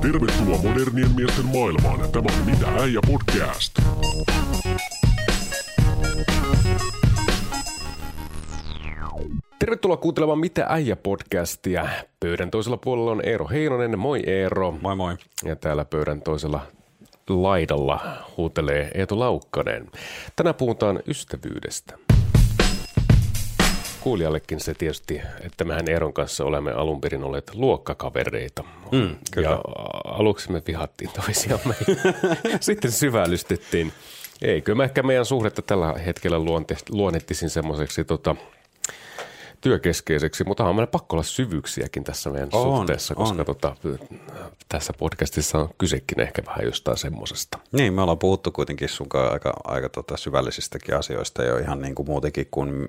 Tervetuloa modernien miesten maailmaan. Tämä on Mitä äijä podcast. Tervetuloa kuuntelemaan Mitä äijä podcastia. Pöydän toisella puolella on Eero Heinonen. Moi Eero. Moi moi. Ja täällä pöydän toisella laidalla huutelee Eetu Laukkanen. Tänään puhutaan ystävyydestä. Kuulijallekin se tietysti, että mehän Eeron kanssa olemme alun perin olleet luokkakavereita. Mm, kyllä. Ja aluksi me vihattiin toisiamme. Sitten syvällystettiin. Ei, kyllä mä ehkä meidän suhdetta tällä hetkellä luonte, luonnettisin semmoiseksi tota, työkeskeiseksi, mutta on meidän pakko olla syvyyksiäkin tässä meidän On, suhteessa, koska on. tota, tässä podcastissa on kysekin ehkä vähän jostain semmoisesta. Niin, me ollaan puhuttu kuitenkin sun aika, aika tota syvällisistäkin asioista jo ihan niin kuin muutenkin kuin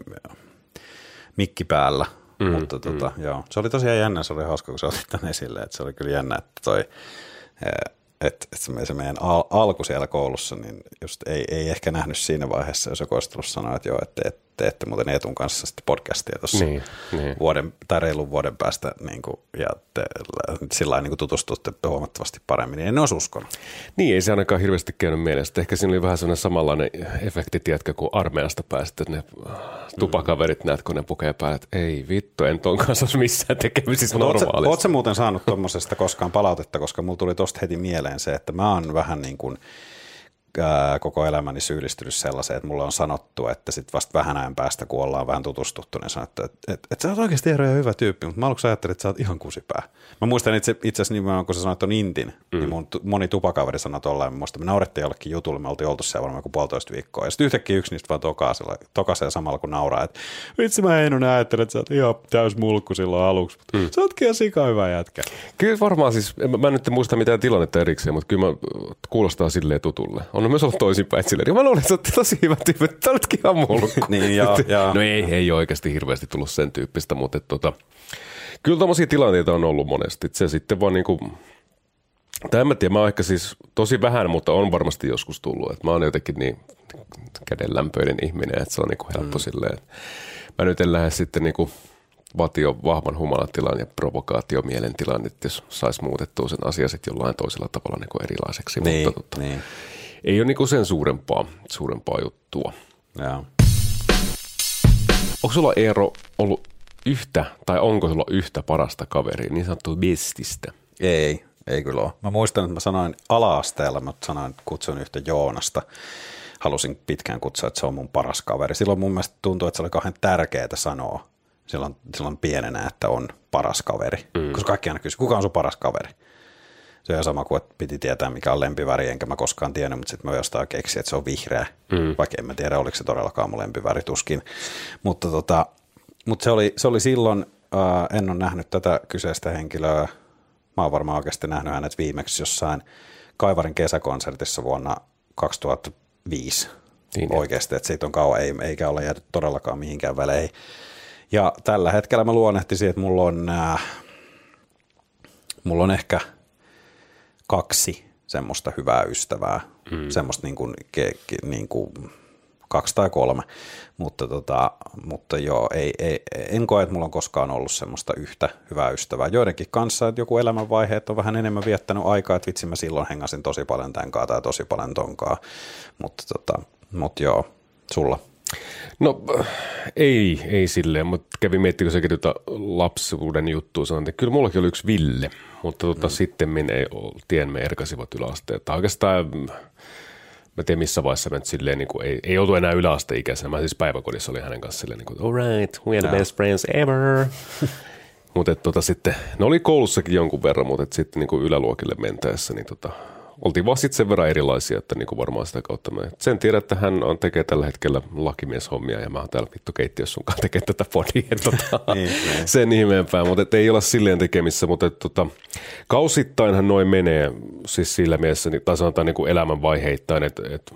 mikki päällä. Mm, Mutta tota, mm. joo, se oli tosiaan jännä, se oli hauska, kun sä otit tämän esille, että se oli kyllä jännä, että toi, eh, että et se me- se meidän al- alku siellä koulussa, niin just ei, ei ehkä nähnyt siinä vaiheessa, jos joku olisi tullut sanoa, että joo, että te, teette muuten Eetun kanssa sitten podcastia tuossa Niin, niin. vuoden tai reilun vuoden päästä niin kuin, ja te sillä lailla niin kuin tutustutte huomattavasti paremmin, niin en olisi uskonut. Niin, ei se ainakaan hirveästi käynyt mielestä. Ehkä siinä oli vähän sellainen samanlainen efekti, tiedätkö, kun armeijasta pääsit, että ne tupakaverit näet, kun ne pukee päälle, että ei vittu, en ton kanssa olisi missään tekemisissä normaalisti. Oletko muuten saanut tuommoisesta koskaan palautetta, koska mulla tuli tosta heti mieleen se, että mä oon vähän niin kuin ää, koko elämäni syyllistynyt sellaiseen, että mulle on sanottu, että sit vasta vähän ajan päästä, kun ollaan vähän tutustuttu, niin sanottu, että, että, että sä oot oikeasti Eero hyvä tyyppi, mutta mä aluksi ajattelin, että sä oot ihan kusipää. Mä muistan itse, itse asiassa nimenomaan, kun sä sanoit ton Intin, mm. niin mun moni tupakaveri sanoi tolleen, mä muistan, me naurettiin jollekin jutulle, me oltiin oltu siellä varmaan joku puolitoista viikkoa, ja sitten yhtäkkiä yksi niistä vaan tokaisella, samalla kun nauraa, että vitsi mä en ajattelin, että sä oot ihan täys mulkku silloin aluksi, mutta mm. sä ootkin ihan sika hyvä jätkä. Kyllä varmaan siis, en- mä en nyt muista mitään tilannetta erikseen, mutta kyllä mä, kuulostaa silleen tutulle. On myös ollut toisinpäin että silleen, mä luulen, että sä oot tosi hyvä tyyppi, että oletkin ihan mulkku. Niin, joo, joo. No ei, ei ole oikeasti hirveästi tullut sen tyyppistä, mutta tota, kyllä tommosia tilanteita on ollut monesti. Se sitten vaan niinku, tai en mä tiedä, mä oon ehkä siis tosi vähän, mutta on varmasti joskus tullut. Et mä oon jotenkin niin kädenlämpöinen ihminen, että se on niinku helppo mm. silleen. että Mä nyt en lähde sitten niinku vatio vahvan humalatilan ja provokaatiomieleen että jos saisi muutettua sen asian sitten jollain toisella tavalla niinku erilaiseksi. Niin, mutta tota, niin. Ei ole niinku sen suurempaa, suurempaa juttua. Joo. Onko sulla Eero ollut yhtä, tai onko sulla yhtä parasta kaveria, niin sanottua bestistä? Ei, ei kyllä ole. Mä muistan, että mä sanoin ala-asteella, mä sanoin, kutsuin yhtä Joonasta. Halusin pitkään kutsua, että se on mun paras kaveri. Silloin mun mielestä tuntuu, että se oli kauhean tärkeää sanoa silloin, silloin pienenä, että on paras kaveri. Mm. Koska kaikki aina kysyy, kuka on sun paras kaveri? Se on sama kuin, että piti tietää, mikä on lempiväri, enkä mä koskaan tiennyt, mutta sitten mä jostain keksin, että se on vihreä. Mm. Vaikka en mä tiedä, oliko se todellakaan mun lempiväri tuskin. Mutta, tota, mutta se, oli, se oli silloin, äh, en ole nähnyt tätä kyseistä henkilöä. Mä oon varmaan oikeasti nähnyt hänet viimeksi jossain Kaivarin kesäkonsertissa vuonna 2005. Niin, Niin, oikeasti, että siitä on kauan, ei, eikä ole jäänyt todellakaan mihinkään väleihin. Ja tällä hetkellä mä luonnehtisin, että mulla on, äh, mulla on ehkä kaksi semmoista hyvää ystävää, mm. semmoista niin kuin, ke, ke, niin kuin kaksi tai kolme, mutta, tota, mutta joo, ei, ei, en koe, että mulla on koskaan ollut semmoista yhtä hyvää ystävää. Joidenkin kanssa, että joku elämänvaihe, on vähän enemmän viettänyt aikaa, että vitsi mä silloin hengasin tosi paljon tämän kaa tai tosi paljon tonkaa, mutta, tota, mutta joo, sulla. No ei, ei silleen, mutta kävin miettimään, kun sekin tuota lapsuuden juttua, sanoin, että kyllä mullakin oli yksi Ville, mutta tota, mm. sitten ei ole, tiemme erkasivat yläasteet. Tai Oikeastaan mä tiedän missä vaiheessa mä nyt silleen, niin kuin, ei, ei oltu enää yläasteikäisenä. Mä siis päiväkodissa olin hänen kanssa silleen, niin kuin, all right, we are the best friends ever. mutta tota, sitten, ne oli koulussakin jonkun verran, mutta sitten niin kuin yläluokille mentäessä, niin tota, oltiin vaan sitten sen verran erilaisia, että niin kuin varmaan sitä kautta me. Sen tiedän, että hän on tekee tällä hetkellä lakimieshommia ja mä oon täällä vittu keittiössä sun kanssa tekee tätä podia. Tota, Niin, niin. sen ihmeempää, mutta et ei olla silleen tekemissä, mutta et, tota, kausittainhan noin menee siis sillä mielessä, niin- tai sanotaan niin kuin elämänvaiheittain, että et,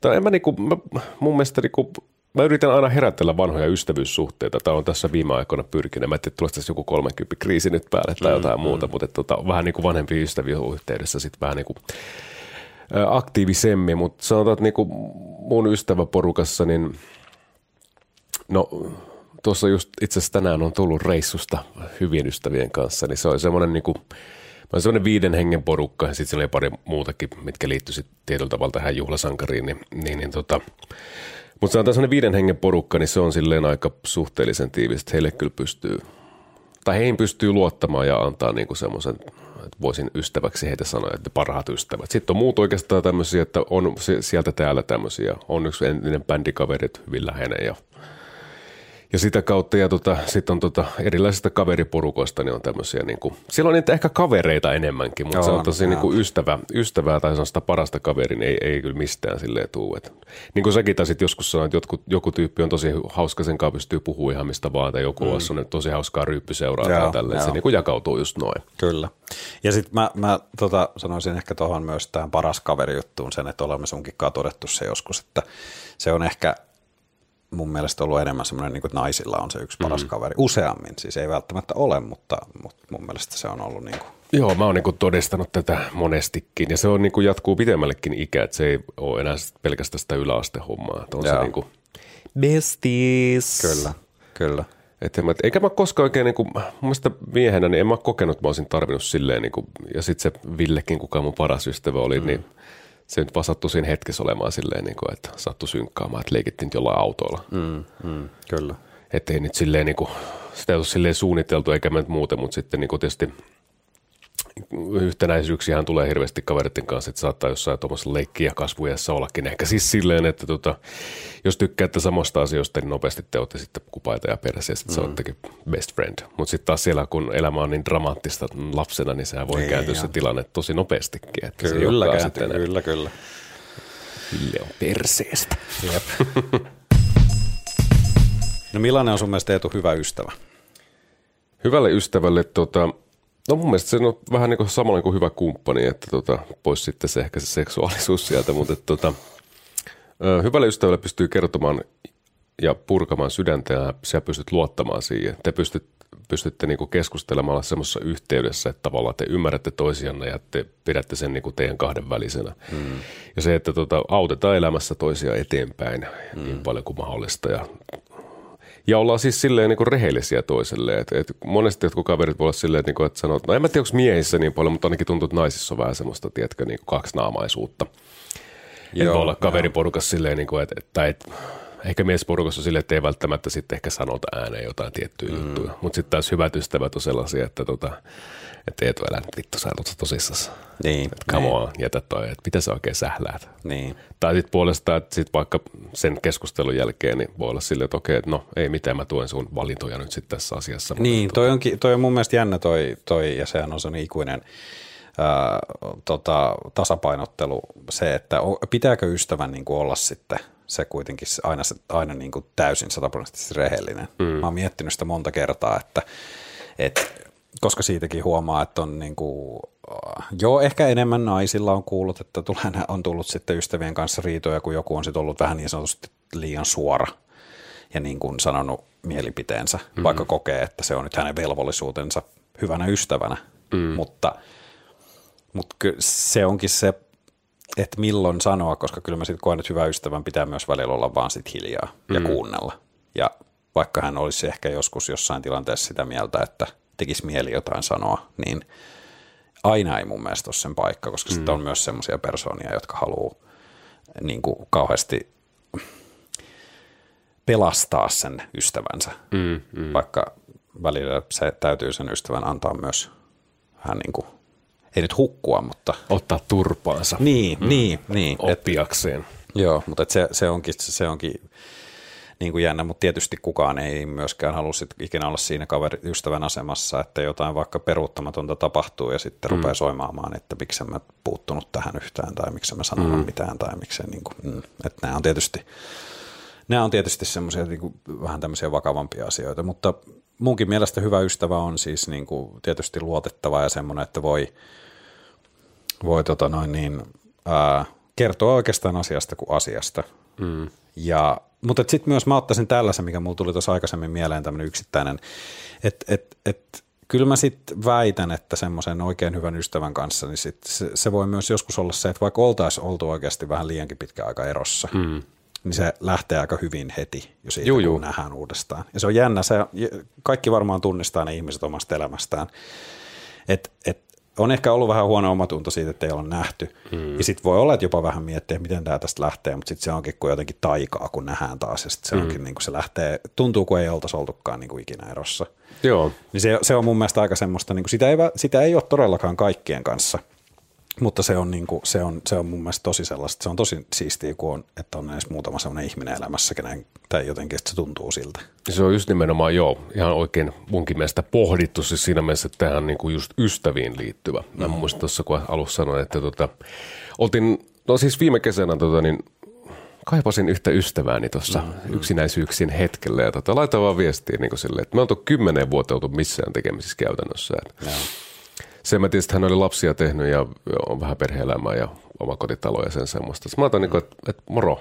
tai en mä, niinku, mä mun mielestä niinku, mä yritän aina herätellä vanhoja ystävyyssuhteita. Tämä on tässä viime aikoina pyrkinyt. Mä tiedä, tuleeko tässä joku 30 kriisi nyt päälle tai jotain mm, muuta, mutta et, tota, vähän niin kuin vanhempi ystäviä yhteydessä sitten vähän niin kuin aktiivisemmin, mutta sanotaan, että niinku mun ystäväporukassa, niin no tuossa just itse asiassa tänään on tullut reissusta hyvien ystävien kanssa, niin se oli semmoinen niinku, Mä olin semmoinen viiden hengen porukka ja sitten siellä oli pari muutakin, mitkä liittyi tietyllä tavalla tähän juhlasankariin. Niin, niin, niin tota. Mutta sanotaan semmoinen viiden hengen porukka, niin se on silleen aika suhteellisen tiivistä. Heille kyllä pystyy, tai heihin pystyy luottamaan ja antaa niinku semmoisen, että voisin ystäväksi heitä sanoa, että parhaat ystävät. Sitten on muut oikeastaan tämmöisiä, että on si- sieltä täällä tämmöisiä. On yksi entinen bändikaveri, että hyvin läheinen ja ja sitä kautta, ja tota, sitten on tota, erilaisista kaveriporukoista, niin on tämmöisiä, niin kuin, siellä on niitä ehkä kavereita enemmänkin, mutta Joo, se on tosi niin kuin ystävä, ystävää tai sellaista parasta kaveria, niin ei, ei kyllä mistään silleen tuu. Et, niin kuin säkin taisit joskus sanoa, että jotkut, joku tyyppi on tosi hauska, sen kanssa pystyy puhumaan ihan mistä vaan, tai joku mm. on tosi hauskaa ryyppyseuraa tai tälleen, se niin kuin jakautuu just noin. Kyllä. Ja sitten mä, mä tota, sanoisin ehkä tuohon myös tähän paras kaverijuttuun sen, että olemme sunkin kanssa todettu se joskus, että se on ehkä mun mielestä ollut enemmän semmoinen, niin kuin, että naisilla on se yksi paras mm. kaveri. Useammin, siis ei välttämättä ole, mutta, mutta mun mielestä se on ollut niin kuin, Joo, mä oon niinku todistanut tätä monestikin ja se on niinku jatkuu pitemmällekin ikä, että se ei ole enää pelkästään sitä yläastehommaa. Että on se Joo. niinku besties. kyllä, kyllä. Et en mä, eikä mä koskaan oikein, niinku, mun mielestä miehenä, niin en mä kokenut, että mä olisin tarvinnut silleen, niinku, ja sitten se Villekin, kuka mun paras ystävä oli, mm. niin se nyt vaan sattui siinä hetkessä olemaan silleen, niinku, että sattui synkkaamaan, että leikittiin nyt jollain autoilla. Mm. Mm, kyllä. Että ei nyt silleen, niinku, sitä ei ole silleen suunniteltu eikä mä nyt muuten, mutta sitten niinku tietysti yhtenäisyyksiähän tulee hirveästi kaveritten kanssa, että saattaa jossain tuommoisessa leikki- ja kasvujassa ollakin. Ehkä siis silleen, että tota, jos tykkäätte samasta asioista, niin nopeasti te olette sitten kupaita ja perässä ja sitten mm. se olettekin best friend. Mutta sitten taas siellä, kun elämä on niin dramaattista lapsena, niin sehän voi kääntyä se tilanne tosi nopeastikin. Että se Kyllä, olekaan kääntyy, sitten kyllä, kyllä. Ville on perseestä. Jep. no millainen on sun mielestä Eetu hyvä ystävä? Hyvälle ystävälle, tota, no mun mielestä se on vähän niin kuin samalla kuin hyvä kumppani, että tota, pois sitten se ehkä se seksuaalisuus sieltä, mutta että, tota, hyvälle ystävälle pystyy kertomaan ja purkamaan sydäntä ja sä pystyt luottamaan siihen. Te pystyt, pystytte niinku keskustelemaan olla semmoisessa yhteydessä, että tavallaan te ymmärrätte toisianne ja te pidätte sen niinku teidän kahden välisenä. Mm. Ja se, että tota, autetaan elämässä toisia eteenpäin mm. niin paljon kuin mahdollista ja ja ollaan siis silleen niin kuin rehellisiä toiselle. Et, et monesti jotkut kaverit voi olla silleen, että, niin kuin, että sanoo, no en mä tiedä, onko miehissä niin paljon, mutta ainakin tuntuu, että naisissa on vähän semmoista, tiedätkö, niin kuin kaksinaamaisuutta. Joo, Joo, voi olla joo. kaveriporukassa silleen, niin kuin, että, että, että ehkä miesporukassa on silleen, että ei välttämättä sitten ehkä sanota ääneen jotain tiettyjä mm. juttuja. Mutta sitten taas hyvät ystävät on sellaisia, että, tota, että Eetu, älä nyt vittu, sä oot tosissas. Niin, Että come niin. on, jätä toi, että mitä sä oikein sähläät. Niin. Tai sitten puolestaan, että sit vaikka sen keskustelun jälkeen, niin voi olla silleen, että okei, että no ei mitään, mä tuen sun valintoja nyt sitten tässä asiassa. Niin, toi, onkin, toi on mun mielestä jännä toi, toi ja sehän on sellainen ikuinen ää, tota, tasapainottelu, se, että o- pitääkö ystävän niin kuin olla sitten se kuitenkin aina, se- aina niin kuin täysin sataprosenttisesti rehellinen. Mm. Mä oon miettinyt sitä monta kertaa, että, että koska siitäkin huomaa, että on niin kuin, joo, ehkä enemmän naisilla on kuullut, että on tullut sitten ystävien kanssa riitoja, kun joku on sitten ollut vähän niin sanotusti liian suora ja niin kuin sanonut mielipiteensä, mm. vaikka kokee, että se on nyt hänen velvollisuutensa hyvänä ystävänä. Mm. Mutta, mutta se onkin se, että milloin sanoa, koska kyllä mä sitten koen, että hyvä ystävän pitää myös välillä olla vaan sit hiljaa ja kuunnella. Ja vaikka hän olisi ehkä joskus jossain tilanteessa sitä mieltä, että tekisi mieli jotain sanoa, niin aina ei mun mielestä ole sen paikka, koska mm. sitten on myös semmoisia persoonia, jotka haluaa niin kuin kauheasti pelastaa sen ystävänsä, mm, mm. vaikka välillä se täytyy sen ystävän antaa myös vähän niin kuin, ei nyt hukkua, mutta Ottaa turpaansa niin, mm. niin, niin. Et, oppiakseen. joo, mutta et se, se, onkin, se onkin niin kuin jännä, mutta tietysti kukaan ei myöskään halua sit ikinä olla siinä kaveri, ystävän asemassa, että jotain vaikka peruuttamatonta tapahtuu ja sitten mm. rupeaa soimaamaan, että miksi mä puuttunut tähän yhtään tai miksi mä sanon mm. mitään tai miksi niin kuin, mm, että nämä on tietysti nämä on tietysti semmoisia niin vähän tämmöisiä vakavampia asioita, mutta munkin mielestä hyvä ystävä on siis niin kuin tietysti luotettava ja semmoinen, että voi, voi tota noin niin, ää, kertoa oikeastaan asiasta kuin asiasta. Mm. Ja, mutta sitten myös mä ottaisin tällaisen, mikä mulla tuli tuossa aikaisemmin mieleen, tämmöinen yksittäinen, että et, et, kyllä mä sitten väitän, että semmoisen oikein hyvän ystävän kanssa, niin sit se, se voi myös joskus olla se, että vaikka oltaisiin oltu oikeasti vähän liiankin pitkä aika erossa, mm niin se lähtee aika hyvin heti, jos siitä juu, kun nähdään uudestaan. Ja se on jännä, se, kaikki varmaan tunnistaa ne ihmiset omasta elämästään. Et, et on ehkä ollut vähän huono omatunto siitä, että ei ole nähty. Hmm. Ja sitten voi olla, että jopa vähän miettiä, miten tämä tästä lähtee, mutta sitten se onkin kuin jotenkin taikaa, kun nähdään taas. Ja sitten se hmm. onkin niin kuin se lähtee, tuntuu kuin ei oltaisi oltukaan niin kuin ikinä erossa. Joo. Niin se, se on mun mielestä aika semmoista, niin kuin sitä, ei, sitä ei ole todellakaan kaikkien kanssa – mutta se on, niin kuin, se, on, se on mun mielestä tosi sellaista, se on tosi siistiä, kun on, että on edes muutama sellainen ihminen elämässä, kenen, tai jotenkin, että se tuntuu siltä. Se on just nimenomaan, joo, ihan oikein munkin mielestä pohdittu siis siinä mielessä, että tähän on niin kuin just ystäviin liittyvä. Mä mm. muistan tuossa, kun alussa sanoin, että tota, oltiin, no siis viime kesänä tota, niin kaipasin yhtä ystävääni tuossa mm, yksinäisyyksin hetkellä ja tota, laitoin vaan viestiä niin kuin silleen, että me oltu kymmenen vuotta oltu missään tekemisissä käytännössä. Että, se mä tietysti hän oli lapsia tehnyt ja on vähän perhe-elämää ja oma kotitalo ja sen semmoista. Sitten mä otan niin kuin, että, että moro,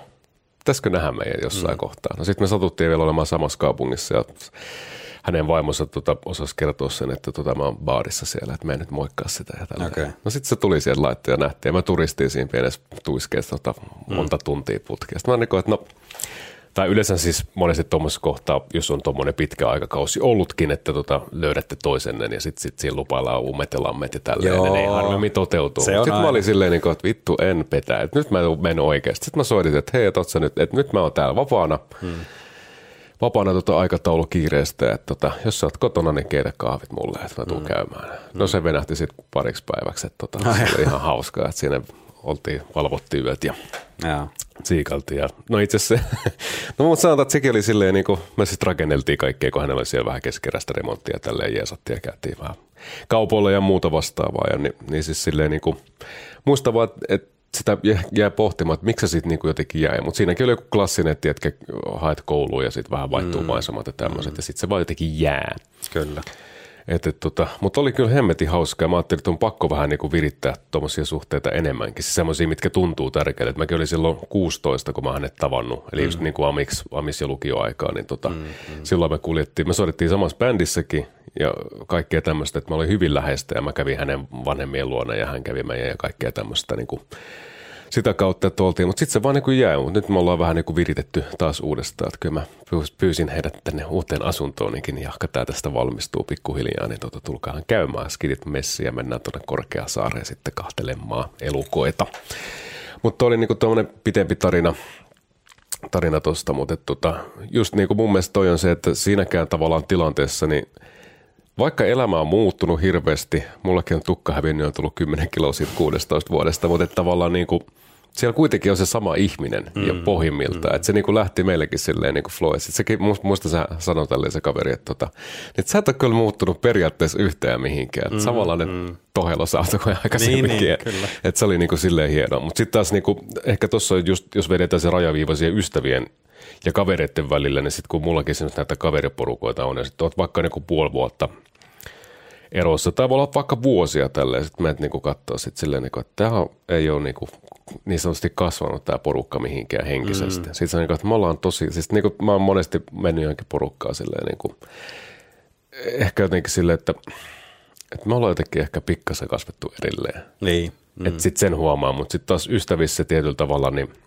pitäisikö nähdä meidän jossain mm. kohtaa. No sitten me satuttiin vielä olemaan samassa kaupungissa ja hänen vaimonsa tota, osasi kertoa sen, että tota, mä oon baarissa siellä, että mä en nyt moikkaa sitä ja Okay. No sitten se tuli sieltä laitteen ja nähtiin ja mä turistiin siinä pienessä tuiskeessa tota, monta mm. tuntia putkea. Sitten mä niin kuin, että no tai yleensä siis monesti tuommoisessa kohtaa, jos on tuommoinen pitkä aikakausi ollutkin, että tota, löydätte toisenne ja sitten sit siinä lupaillaan umetelammet ja tälleen, Joo. ne ei harvemmin toteutu. Sitten mä olin silleen, niin kuin, että vittu en petä, että nyt mä menen oikeasti. Sitten mä soitin, että hei, että nyt, että nyt mä oon täällä vapaana. Hmm vapaana tota aikataulu kiireestä, että tota, jos sä oot kotona, niin keitä kahvit mulle, että mä tuun mm. käymään. No se venähti sitten pariksi päiväksi, että tota, se oli ihan hauskaa, että siinä oltiin, valvottiin yöt ja ja. Siikaltiin. Ja, no itse se, no mutta sanotaan, että sekin oli silleen, niin kuin, me sitten rakenneltiin kaikkea, kun hänellä oli siellä vähän keskeräistä remonttia ja tälleen jeesattiin ja käytiin vähän kaupoille ja muuta vastaavaa. Ja niin, niin siis silleen niin kuin, muista vaan, että sitä jää pohtimaan, että miksi se sitten niin jotenkin jäi. Mutta siinäkin oli joku klassinen, että haet kouluun ja sitten vähän vaihtuu mm. maisemat ja tämmöiset. Mm. Ja sitten se vaan jotenkin jää. Kyllä. Et, et, tota, mutta oli kyllä hemmetin hauskaa. Mä ajattelin, että on pakko vähän niin kuin virittää tuommoisia suhteita enemmänkin. Siis semmoisia, mitkä tuntuu tärkeille. Mäkin olin silloin 16, kun mä hänet tavannut. Eli mm. just niin kuin Amix, Amis ja lukioaikaa. Niin tota, mm, mm. Silloin me kuljettiin, me soitettiin samassa bändissäkin ja kaikkea tämmöistä, että mä olin hyvin läheistä ja mä kävin hänen vanhemmien luona ja hän kävi meidän ja kaikkea tämmöistä niin kuin sitä kautta, että oltiin. Mutta sitten se vaan niin jäi, mutta nyt me ollaan vähän niin viritetty taas uudestaan. Että kyllä mä pyysin heidät tänne uuteen asuntoonikin, niin jahka tämä tästä valmistuu pikkuhiljaa, niin tuota, tulkaahan käymään skidit messiin ja mennään tuonne Korkeasaareen sitten kahtelemaan elukoita. Mutta oli niin tuommoinen pitempi tarina, tarina tosta, mutta et, tota, just niin kuin mun mielestä toi on se, että siinäkään tavallaan tilanteessa, niin vaikka elämä on muuttunut hirveästi, mullakin on tukka hävinnyt, on tullut 10 kiloa siitä 16 vuodesta, mutta että tavallaan niin kuin, siellä kuitenkin on se sama ihminen mm, ja pohjimmiltaan. Mm. Että se niin kuin lähti meillekin silleen niin kuin flow. Sitten sekin, muista sä sanoi tälleen se kaveri, että, tota, että sä et ole kyllä muuttunut periaatteessa yhtään mihinkään. Mm, samanlainen mm. tohelo saatu kuin aikaisemminkin. Niin, niin, että se oli niin kuin silleen hieno. Mutta sitten taas niin kuin, ehkä tuossa just, jos vedetään se rajaviiva siihen ystävien ja kavereiden välillä, niin sitten kun mullakin näitä kaveriporukoita on, ja sitten oot vaikka niin kuin puoli vuotta – erossa. Tai voi olla vaikka vuosia tälleen, sitten menet niinku katsoa sit silleen, niinku, että tämä ei ole niinku niin sanotusti kasvanut tämä porukka mihinkään henkisesti. Mm. Sitten se on niinku, että me ollaan tosi, siis niinku, mä oon monesti mennyt johonkin porukkaan silleen niinku, ehkä jotenkin silleen, että, että me ollaan jotenkin ehkä pikkasen kasvettu erilleen. Niin. Mm. Että sitten sen huomaa, mutta sitten taas ystävissä tietyllä tavalla, niin –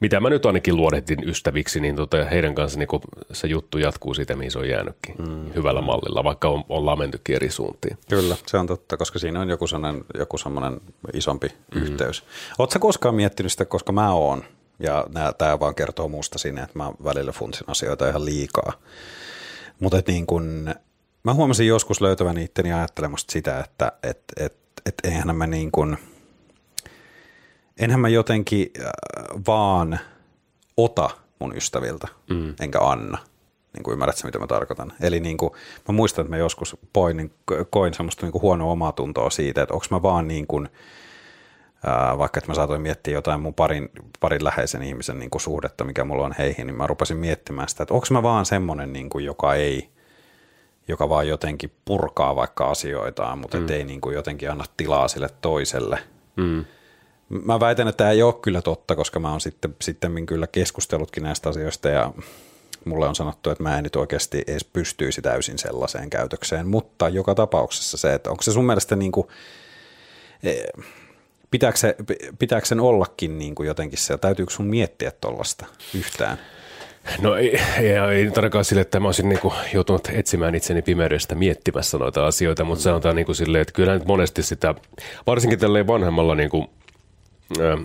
mitä mä nyt ainakin luodetin ystäviksi, niin tota, heidän kanssa niin se juttu jatkuu siitä, mihin se on jäänytkin mm. hyvällä mallilla, vaikka on, ollaan mentykin eri suuntiin. Kyllä, se on totta, koska siinä on joku sellainen, joku sellainen isompi mm. yhteys. Oletko koskaan miettinyt sitä, koska mä oon, ja tämä vaan kertoo muusta sinne, että mä välillä funtsin asioita ihan liikaa. Mutta niin kun, mä huomasin joskus löytävän itteni ajattelemasta sitä, että et, et, et eihän mä niin kuin – enhän mä jotenkin äh, vaan ota mun ystäviltä, mm. enkä anna. Niin kuin ymmärrätkö, mitä mä tarkoitan? Eli niin kuin, mä muistan, että mä joskus poin, niin, koin semmoista niin kuin huonoa omatuntoa siitä, että onko mä vaan niin kuin, ää, vaikka että mä saatoin miettiä jotain mun parin, parin läheisen ihmisen niin kuin suhdetta, mikä mulla on heihin, niin mä rupesin miettimään sitä, että onko mä vaan semmoinen, niin kuin, joka ei, joka vaan jotenkin purkaa vaikka asioitaan, mutta mm. ei niin kuin jotenkin anna tilaa sille toiselle. Mm. Mä väitän, että tämä ei ole kyllä totta, koska mä oon sitten, sitten kyllä keskustellutkin näistä asioista ja mulle on sanottu, että mä en nyt oikeasti edes pystyisi täysin sellaiseen käytökseen, mutta joka tapauksessa se, että onko se sun mielestä niin kuin, eh, pitääkö, se, pitääkö sen ollakin niin kuin jotenkin se, täytyykö sun miettiä tuollaista yhtään? No ei, ei, ei tarkoita sille, että mä olisin niinku joutunut etsimään itseni pimeydestä miettimässä noita asioita, mutta sanotaan niinku silleen, että kyllä nyt monesti sitä, varsinkin tälleen vanhemmalla niinku,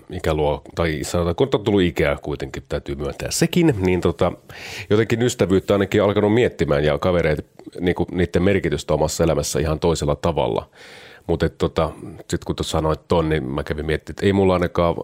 ikäluo, tai sanotaan, kun on tullut ikää kuitenkin, täytyy myöntää sekin, niin tota, jotenkin ystävyyttä ainakin alkanut miettimään ja kavereet, niinku, niiden merkitystä omassa elämässä ihan toisella tavalla. Mutta tota, sitten kun tuossa sanoit ton, niin mä kävin miettimään, että ei mulla ainakaan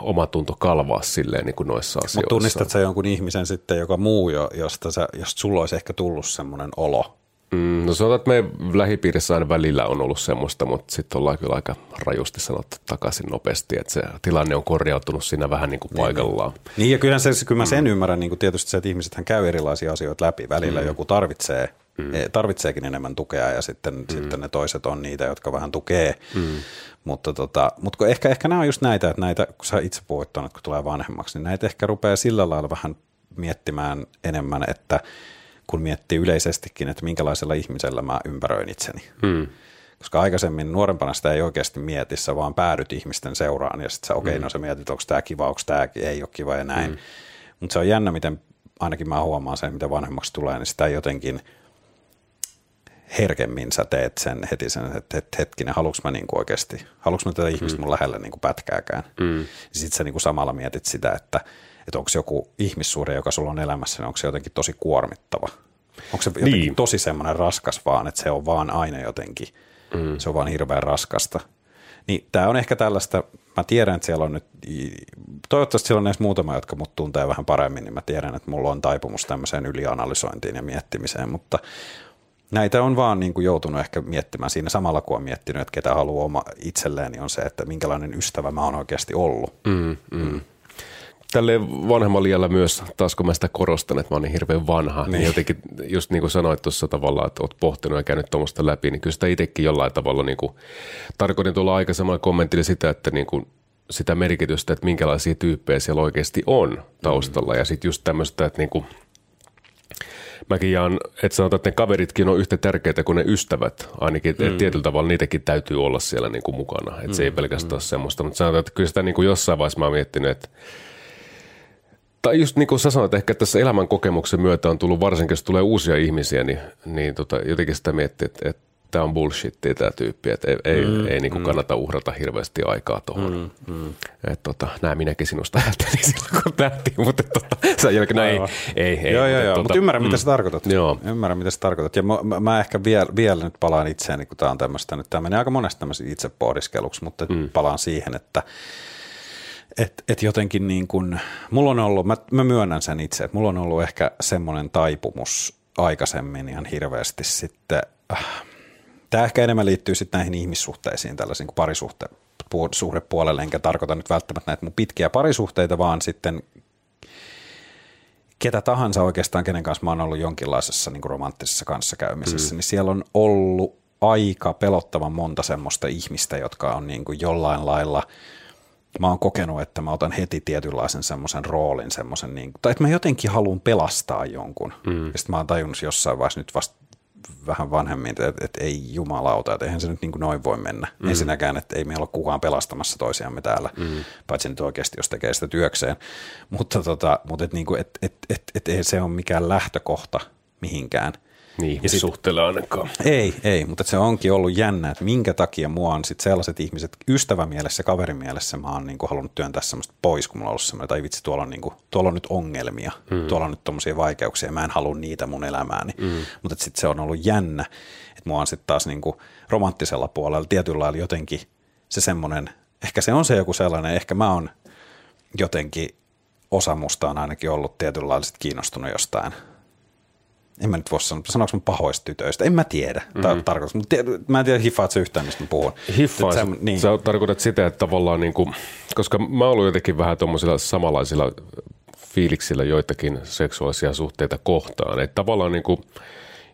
oma tunto kalvaa silleen niin kuin noissa asioissa. Mutta tunnistat sä jonkun ihmisen sitten, joka muu, jo, josta, sä, josta sulla olisi ehkä tullut semmoinen olo? Mm, no sanotaan, että meidän lähipiirissä aina välillä on ollut semmoista, mutta sitten ollaan kyllä aika rajusti sanottu takaisin nopeasti, että se tilanne on korjautunut siinä vähän niin kuin niin, paikallaan. Niin, niin ja kyllähän se, kyllä mä sen mm. ymmärrän, niin kuin tietysti se, että ihmisethän käy erilaisia asioita läpi. Välillä mm. joku tarvitsee mm. E, tarvitseekin enemmän tukea ja sitten, mm. sitten ne toiset on niitä, jotka vähän tukee. Mm. Mutta, tota, mutta ehkä, ehkä nämä on just näitä, että näitä, kun sä itse puhuit tuonne, kun tulee vanhemmaksi, niin näitä ehkä rupeaa sillä lailla vähän miettimään enemmän, että kun miettii yleisestikin, että minkälaisella ihmisellä mä ympäröin itseni. Mm. Koska aikaisemmin nuorempana sitä ei oikeasti mieti, sä vaan päädyt ihmisten seuraan ja sitten sä, okei, okay, mm. no sä mietit, onko tämä kiva, onko tämä ei ole kiva ja näin. Mm. Mutta se on jännä, miten ainakin mä huomaan sen, mitä vanhemmaksi tulee, niin sitä jotenkin – herkemmin sä teet sen heti sen, että, että hetkinen, haluanko mä niin oikeasti, haluanko mä tätä ihmistä mm. mun lähellä niin kuin pätkääkään. Mm. Sitten sä niin kuin samalla mietit sitä, että, että onko joku ihmissuhde, joka sulla on elämässä, niin onko se jotenkin tosi kuormittava. Onko se jotenkin niin. tosi semmoinen raskas vaan, että se on vaan aina jotenkin, mm. se on vaan hirveän raskasta. Niin tämä on ehkä tällaista, mä tiedän, että siellä on nyt, toivottavasti siellä on edes muutama, jotka mut tuntee vähän paremmin, niin mä tiedän, että mulla on taipumus tämmöiseen ylianalysointiin ja miettimiseen, mutta näitä on vaan niin kuin joutunut ehkä miettimään siinä samalla, kun on miettinyt, että ketä haluaa oma itselleen, niin on se, että minkälainen ystävä mä oon oikeasti ollut. Mm, mm. Mm. Tälle vanhemmalla iällä myös, taas kun mä sitä korostan, että mä oon niin hirveän vanha, niin, niin jotenkin just niin kuin sanoit tuossa tavalla, että oot pohtinut ja käynyt tuommoista läpi, niin kyllä sitä itsekin jollain tavalla niin kuin, tarkoitin tuolla aikaisemmalla kommentilla sitä, että niin kuin, sitä merkitystä, että minkälaisia tyyppejä siellä oikeasti on taustalla mm. ja sitten just tämmöistä, että niin kuin – mäkin jaan, että sanotaan, että ne kaveritkin on yhtä tärkeitä kuin ne ystävät. Ainakin mm. tietyllä tavalla niitäkin täytyy olla siellä niin kuin mukana. Että mm. se ei mm, pelkästään mm. ole semmoista. Mutta sanotaan, että kyllä sitä niin kuin jossain vaiheessa mä oon miettinyt, että tai just niin kuin sä sanoit, ehkä tässä elämän kokemuksen myötä on tullut, varsinkin jos tulee uusia ihmisiä, niin, niin tota, jotenkin sitä miettii, että, että tämä on bullshittia tämä tyyppi, että ei, ei, mm, ei niin kuin mm. kannata uhrata hirveästi aikaa tuohon. Mm, mm. Että tota, näin minäkin sinusta ajattelin silloin, kun nähtiin, mutta tota, sen jälkeen no ei, ei, ei. Joo, joo, joo, tota, mutta ymmärrän, mm. mitä sä tarkoitat. Joo. Ymmärrän, mitä sä tarkoitat. Ja mä, mä, mä ehkä vielä, vielä nyt palaan itseäni, kun tämä on tämmöistä, nyt tämä menee aika monesti tämmöisen itse pohdiskeluksi, mutta mm. palaan siihen, että et, et jotenkin niin kuin, mulla on ollut, mä, mä myönnän sen itse, että mulla on ollut ehkä semmoinen taipumus aikaisemmin ihan hirveästi sitten, äh, Tämä ehkä enemmän liittyy sitten näihin ihmissuhteisiin, tällaisiin kuin parisuhte, suhdepuolelle, enkä tarkoita nyt välttämättä näitä mun pitkiä parisuhteita, vaan sitten ketä tahansa oikeastaan, kenen kanssa mä oon ollut jonkinlaisessa niin romanttisessa kanssakäymisessä, mm. niin siellä on ollut aika pelottavan monta semmoista ihmistä, jotka on niin kuin jollain lailla – mä oon kokenut, että mä otan heti tietynlaisen semmoisen roolin, semmoisen, niin, tai että mä jotenkin haluan pelastaa jonkun. Mm. Ja sitten mä oon tajunnut jossain vaiheessa nyt vasta vähän vanhemmin, että, että ei jumalauta, että eihän se nyt niin kuin noin voi mennä. Mm. Ensinnäkään, että ei meillä ole kukaan pelastamassa toisiamme täällä, mm. paitsi nyt oikeasti, jos tekee sitä työkseen. Mutta, tota, mutta että, niin kuin, että, että, että, että ei se ole mikään lähtökohta mihinkään. Niin, ja suhteelle ainakaan. Ei, ei, mutta se onkin ollut jännä, että minkä takia mua on sit sellaiset ihmiset, ystävämielessä, kaverimielessä mä oon niinku halunnut työntää semmoista pois, kun mulla on ollut semmoinen, tai vitsi, tuolla on, niinku, tuolla on nyt ongelmia, mm. tuolla on nyt tommosia vaikeuksia, mä en halua niitä mun elämääni. Mm. Mutta sitten se on ollut jännä, että mua on sitten taas niinku romanttisella puolella tietyllä lailla jotenkin se semmoinen, ehkä se on se joku sellainen, ehkä mä oon jotenkin osa musta on ainakin ollut tietynlaisesti kiinnostunut jostain. En mä nyt voi sanoa, sanoinko mä pahoista tytöistä, en mä tiedä. Mm. Mm-hmm. tarkoitus, mutta mä en tiedä hiffaat se yhtään, mistä mä puhun. Hiffaan, sä, niin. sä tarkoitat sitä, että tavallaan niin kuin, koska mä oon jotenkin vähän tuommoisilla samanlaisilla fiiliksillä joitakin seksuaalisia suhteita kohtaan. Että tavallaan niin kuin,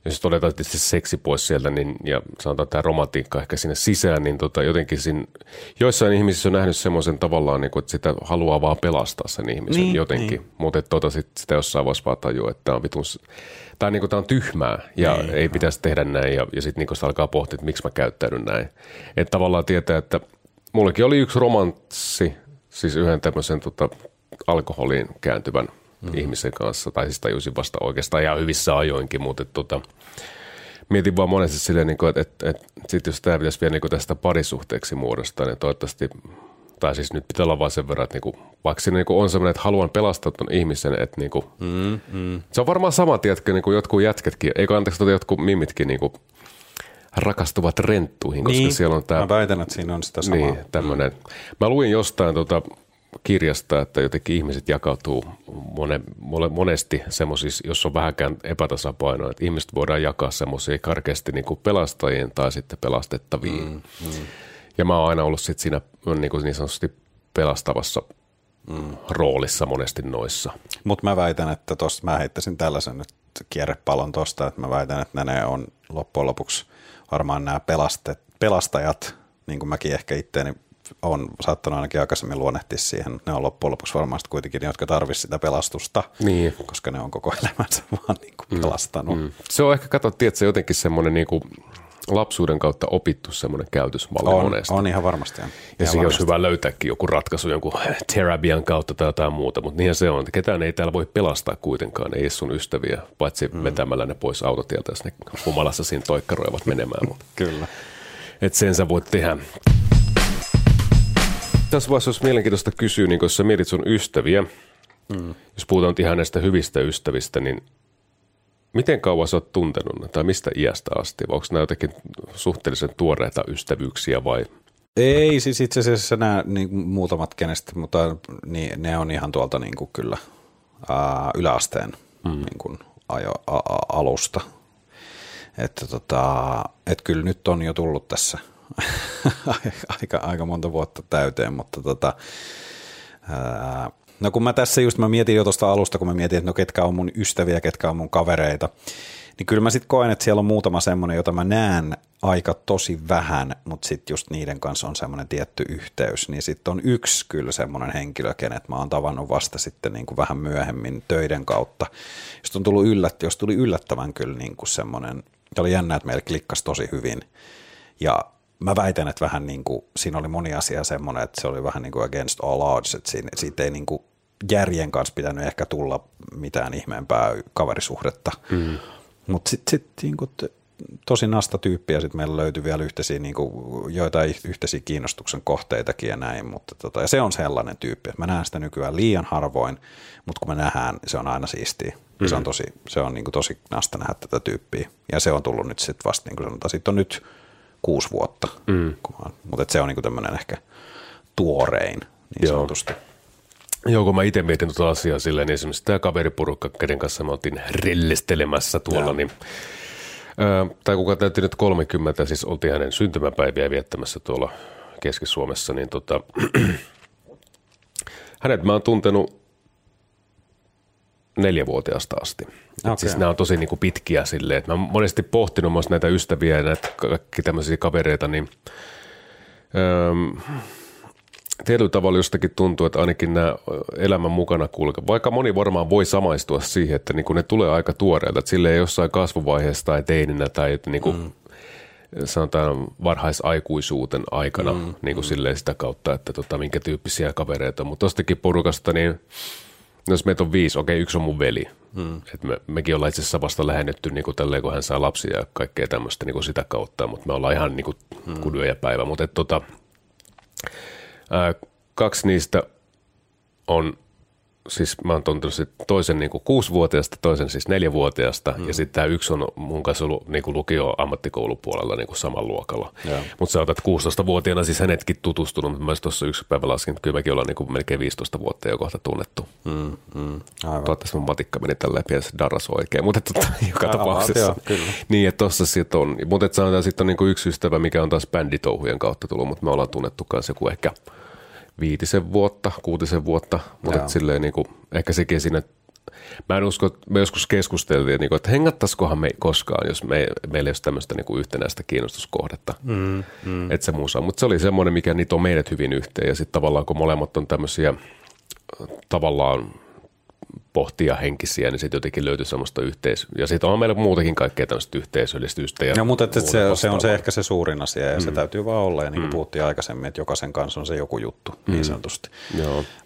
jos todetaan tietysti seksi pois sieltä niin, ja sanotaan tämä romantiikka ehkä sinne sisään, niin tota, jotenkin siinä, joissain ihmisissä on nähnyt semmoisen tavallaan, niin kuin, että sitä haluaa vaan pelastaa sen ihmisen niin, jotenkin. Niin. Mutta tota, sit, sitä jossain vaiheessa vaan tajua, että tämä on vitun, tai niin kuin, tämä on tyhmää ja niin, ei no. pitäisi tehdä näin ja, ja sitten niin sitä alkaa pohtia, että miksi mä käyttäydyn näin. Että tavallaan tietää, että mullekin oli yksi romanssi, siis yhden tämmöisen tota, alkoholiin kääntyvän – mm. ihmisen kanssa, tai siis tajusin vasta oikeastaan ihan hyvissä ajoinkin, mutta tota, mietin vaan monesti silleen, niin että, että, että sitten jos tämä pitäisi vielä niin tästä parisuhteeksi muodostaa, niin toivottavasti, tai siis nyt pitää olla vaan sen verran, että niin kuin, vaikka siinä niin kuin on sellainen, että haluan pelastaa tuon ihmisen, että niin kuin, mm, mm. se on varmaan sama, tiedätkö, niin kuin jotkut jätketkin, eikö anteeksi, tuota jotkut mimitkin niin kuin, rakastuvat renttuihin, koska niin, siellä on tämä... Mä väitän, että siinä on sitä samaa. Niin, tämmöinen. Mä luin jostain tota, kirjasta, että jotenkin ihmiset jakautuu mone, monesti semmoisissa, jos on vähänkään epätasapainoa, että ihmiset voidaan jakaa semmoisia karkeasti niin kuin pelastajien tai sitten pelastettaviin. Mm, mm. Ja mä oon aina ollut sit siinä niin, kuin niin sanotusti pelastavassa mm. roolissa monesti noissa. Mutta mä väitän, että tosta mä heittäisin tällaisen nyt kierrepallon tosta, että mä väitän, että ne on loppujen lopuksi varmaan nämä pelastajat, niin kuin mäkin ehkä itteeni on saattanut ainakin aikaisemmin luonnehtia siihen. Ne on loppujen lopuksi varmasti kuitenkin ne, jotka tarvitsisivat sitä pelastusta, niin. koska ne on koko elämänsä vaan niin kuin mm. pelastanut. Mm. Se on ehkä, katsottu, että jotenkin semmoinen niin kuin lapsuuden kautta opittu semmoinen käytösmalli on, monesti. On ihan varmasti. Ihan ja siihen olisi hyvä löytääkin joku ratkaisu jonkun terapian kautta tai jotain muuta, mutta niinhän se on. Ketään ei täällä voi pelastaa kuitenkaan, ei sun ystäviä, paitsi mm. vetämällä ne pois autotieltä, jos ne humalassa siinä toikkaroivat menemään. Mutta. Kyllä. Että sen sä voit tehdä tässä vaiheessa olisi mielenkiintoista kysyä, niin kun sä mietit sun ystäviä, mm. jos puhutaan ihan näistä hyvistä ystävistä, niin miten kauan sä oot tuntenut ne, tai mistä iästä asti? Vai onko nämä jotenkin suhteellisen tuoreita ystävyyksiä vai? Ei, siis itse asiassa nämä niin muutamat kenestä, mutta niin, ne on ihan tuolta niin kuin kyllä ää, yläasteen mm. niin kuin ajo, a, a, alusta. Että tota, et kyllä nyt on jo tullut tässä – aika, aika monta vuotta täyteen, mutta tota, ää, no kun mä tässä just mä mietin jo tuosta alusta, kun mä mietin, että no ketkä on mun ystäviä, ketkä on mun kavereita, niin kyllä mä sitten koen, että siellä on muutama semmoinen, jota mä näen aika tosi vähän, mutta sitten just niiden kanssa on semmoinen tietty yhteys, niin sitten on yksi kyllä semmoinen henkilö, kenet mä oon tavannut vasta sitten niin kuin vähän myöhemmin töiden kautta, jos on tullut yllät, jos tuli yllättävän kyllä niin kuin semmoinen, oli jännä, että meillä klikkasi tosi hyvin, ja mä väitän, että vähän niin kuin, siinä oli moni asia semmoinen, että se oli vähän niin kuin against all odds, että siinä, siitä ei niin kuin järjen kanssa pitänyt ehkä tulla mitään ihmeempää kaverisuhdetta. Mm. Mutta sitten sit, niin kuin, tosi nasta tyyppiä, sitten meillä löytyi vielä yhteisiä, niin kuin, joitain yhteisiä kiinnostuksen kohteitakin ja näin, mutta tota, ja se on sellainen tyyppi, että mä näen sitä nykyään liian harvoin, mutta kun me nähdään, se on aina siistiä. Mm. Se on tosi, se on niin kuin, tosi nasta nähdä tätä tyyppiä. Ja se on tullut nyt sitten vasta, niin kuin sanotaan, sitten on nyt kuusi vuotta. Mm. Mutta se on niinku tämmöinen ehkä tuorein niin Joo. sanotusti. Joo, kun mä itse mietin tuota asiaa silleen, niin esimerkiksi tämä kaveriporukka, kenen kanssa mä oltiin rellestelemässä tuolla, Joo. niin ää, tai kuka täytti nyt 30, siis oltiin hänen syntymäpäiviä viettämässä tuolla Keski-Suomessa, niin tota, hänet mä oon tuntenut neljävuotiaasta asti. Okay. Siis nämä on tosi niin kuin pitkiä silleen, että mä oon monesti pohtinut myös näitä ystäviä ja näitä kaikki tämmöisiä kavereita, niin öö, tietyllä tavalla jostakin tuntuu, että ainakin nämä elämän mukana kulkevat, vaikka moni varmaan voi samaistua siihen, että niin kuin ne tulee aika tuoreelta, että silleen jossain kasvuvaiheessa tai teininä tai että niin kuin mm. sanotaan varhaisaikuisuuten aikana mm. niin kuin mm. silleen sitä kautta, että tota, minkä tyyppisiä kavereita, mutta tostakin porukasta niin – No jos meitä on viisi, okei, okay, yksi on mun veli. Hmm. Et me, mekin ollaan itse asiassa vasta lähennetty niin kuin tälleen, kun hän saa lapsia ja kaikkea tämmöistä niin kuin sitä kautta, mutta me ollaan ihan niin kuin hmm. kuin ja päivä. Mutta tota, ää, kaksi niistä on siis mä oon tuntenut sit toisen niin kuin kuusivuotiaasta, toisen siis neljävuotiaasta, mm. ja sitten tämä yksi on mun kanssa ollut niin kuin lukio ammattikoulupuolella niin kuin saman luokalla. Mutta sä otat 16-vuotiaana siis hänetkin tutustunut, mutta mä tuossa yksi päivä laskin, että kyllä mekin ollaan niin kuin melkein 15 vuotta jo kohta tunnettu. Mm, mm, Toivottavasti mun matikka meni tälleen pienessä darras oikein, mutta tota, joka Aivan, tapauksessa. Joo, kyllä. Niin, että tossa sitten on, mutta että sanotaan sitten on niin kuin yksi ystävä, mikä on taas bänditouhujen kautta tullut, mutta me ollaan tunnettu kanssa joku ehkä – viitisen vuotta, kuutisen vuotta, mutta silleen niin kuin, ehkä sekin siinä, mä en usko, me joskus keskusteltiin, niin kuin, että hengattaisikohan me koskaan, jos me, meillä ei olisi tämmöistä niin kuin yhtenäistä kiinnostuskohdetta, mm, mm. että se muussa. Mutta se oli semmoinen, mikä niitä on meidät hyvin yhteen ja sitten tavallaan kun molemmat on tämmöisiä tavallaan pohtia henkisiä, niin sitten jotenkin löytyy semmoista yhteis... Ja sitten on meillä muutakin kaikkea tämmöistä yhteisöllistystä. Ja no, mutta että se, se, on se ehkä se suurin asia ja mm. se täytyy vaan olla. Ja niin kuin mm. puhuttiin aikaisemmin, että jokaisen kanssa on se joku juttu niin mm. niin sanotusti.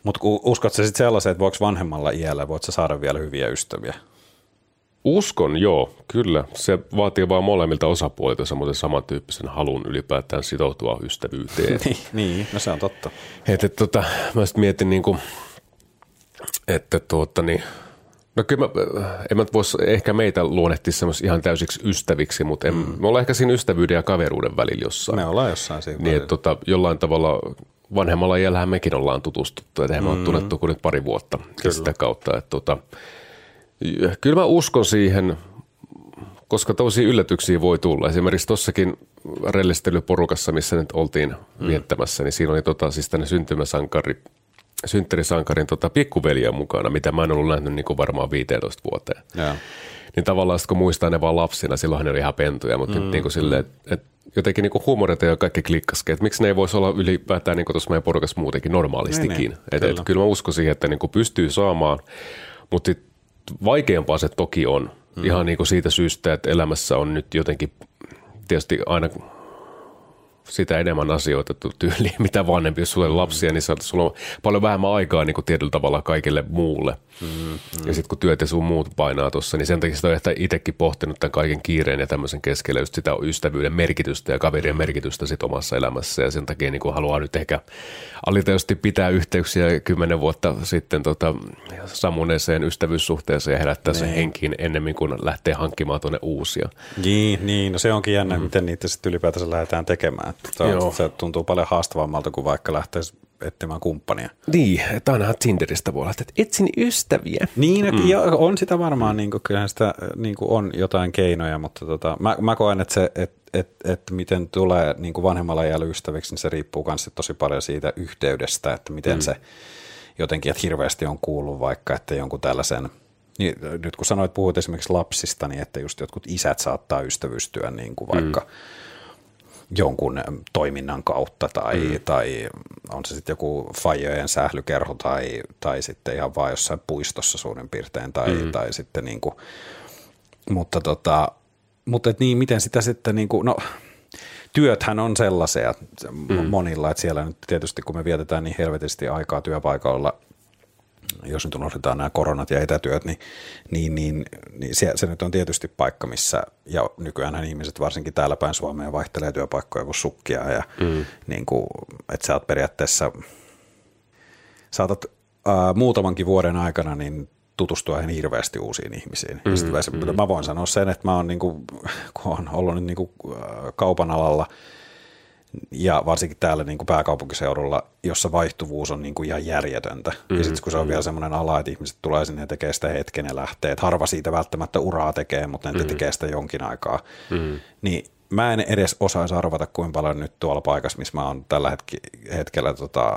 Mutta uskotko sitten sellaisen, että voiko vanhemmalla iällä, voiko saada vielä hyviä ystäviä? Uskon, joo, kyllä. Se vaatii vaan molemmilta osapuolilta semmoisen samantyyppisen halun ylipäätään sitoutua ystävyyteen. niin, niin, no se on totta. Että, tota, mä sitten mietin niin kuin, että tuota niin, No kyllä mä, en mä voisi ehkä meitä luonnehtia ihan täysiksi ystäviksi, mutta en, mm. me ollaan ehkä siinä ystävyyden ja kaveruuden välillä jossain. Me ollaan jossain siinä Niin, että tota, jollain tavalla vanhemmalla iällähän mekin ollaan tutustuttu, että mm. me on tunnettu kuin nyt pari vuotta kyllä. sitä kautta. Että tota, kyllä mä uskon siihen, koska tosi yllätyksiä voi tulla. Esimerkiksi tuossakin rellistelyporukassa, missä nyt oltiin mm. viettämässä, niin siinä oli tota, siis tänne syntymäsankari synttärisankarin tota, pikkuveliä mukana, mitä mä en ollut nähnyt niin kuin varmaan 15 vuoteen. Ja. Niin tavallaan kun muistaa ne vaan lapsina, silloin ne oli ihan pentuja, mutta mm, niin kuin silleen, että et, jotenkin niin huumorit ja kaikki klikkaskin, että miksi ne ei voisi olla ylipäätään niin tuossa meidän porukassa muutenkin normaalistikin. Niin, niin, että kyllä. Et, kyllä mä uskon siihen, että niin kuin pystyy saamaan, mutta vaikeampaa se toki on. Mm. Ihan niin kuin siitä syystä, että elämässä on nyt jotenkin tietysti aina sitä enemmän asioita tyyliin, mitä vanhempi, jos sulla on lapsia, niin sulla on paljon vähemmän aikaa niin kuin tietyllä tavalla kaikille muulle. Mm, Ja sitten kun työt ja sun muut painaa tuossa, niin sen takia sitä on ehkä itsekin pohtinut tämän kaiken kiireen ja tämmöisen keskellä just sitä ystävyyden merkitystä ja kaverien merkitystä sit omassa elämässä. Ja sen takia niin kuin haluaa nyt ehkä alitajusti pitää yhteyksiä kymmenen vuotta sitten tota, sammuneeseen ystävyyssuhteeseen ja herättää niin. se henkiin ennemmin kuin lähtee hankkimaan tuonne uusia. Niin, niin no se onkin jännä, mm. miten niitä sitten ylipäätänsä lähdetään tekemään. Että se tuntuu paljon haastavammalta kuin vaikka lähtisi etsimään kumppania. Niin, että ainahan Tinderistä voi olla, että etsin ystäviä. Niin, mm. ja on sitä varmaan, niin kuin, kyllähän sitä niin kuin on jotain keinoja, mutta tota, mä, mä koen, että se, että et, et miten tulee niin kuin vanhemmalla iällä ystäviksi, niin se riippuu myös tosi paljon siitä yhteydestä, että miten mm. se jotenkin, että hirveästi on kuullut vaikka, että jonkun tällaisen – niin, nyt kun sanoit, puhuit esimerkiksi lapsista, niin että just jotkut isät saattaa ystävystyä niin kuin vaikka mm jonkun toiminnan kautta tai, mm. tai on se sitten joku fajojen sählykerho tai, tai sitten ihan vaan jossain puistossa suurin piirtein tai, mm. tai sitten niin kuin, mutta tota, mutta et niin, miten sitä sitten niin kuin, no työthän on sellaisia mm. monilla, että siellä nyt tietysti kun me vietetään niin helvetisti aikaa työpaikalla jos nyt unohdetaan nämä koronat ja etätyöt, niin, niin, niin, niin se, se nyt on tietysti paikka, missä, ja nykyään ihmiset varsinkin täällä päin Suomeen vaihtelee työpaikkoja kuin sukkia, ja mm. niin kuin, että sä oot periaatteessa, saatat ää, muutamankin vuoden aikana niin tutustua ihan hirveästi uusiin ihmisiin. Mm, mm. Mä voin sanoa sen, että mä oon, niin kuin, kun on ollut nyt niin kuin, kaupan alalla – ja varsinkin täällä niin kuin pääkaupunkiseudulla, jossa vaihtuvuus on niin kuin ihan järjetöntä. Mm, ja sitten kun se on vielä semmoinen ala, että ihmiset tulee sinne ja tekee sitä hetken ja lähtee, että harva siitä välttämättä uraa tekee, mutta ne mm. tekee sitä jonkin aikaa, mm. niin mä en edes osaisi arvata, kuinka paljon nyt tuolla paikassa, missä mä oon tällä hetki, hetkellä tota,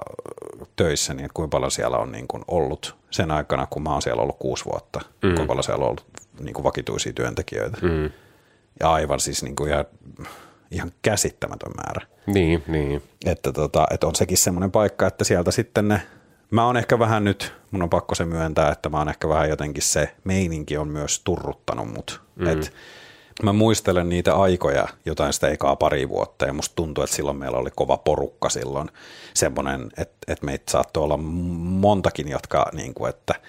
töissä, niin kuinka paljon siellä on niin kuin ollut sen aikana, kun mä oon siellä ollut kuusi vuotta, mm. kuinka paljon siellä on ollut niin kuin vakituisia työntekijöitä. Mm. Ja aivan siis niin kuin ihan ihan käsittämätön määrä. Niin, niin. Että, tota, että on sekin semmoinen paikka, että sieltä sitten ne, mä oon ehkä vähän nyt, mun on pakko se myöntää, että mä oon ehkä vähän jotenkin se meininki on myös turruttanut mut. Mm. Et mä muistelen niitä aikoja, jotain sitä ekaa pari vuotta, ja musta tuntuu, että silloin meillä oli kova porukka silloin. Semmoinen, että, että meitä saattoi olla montakin, jotka, niin kuin, että –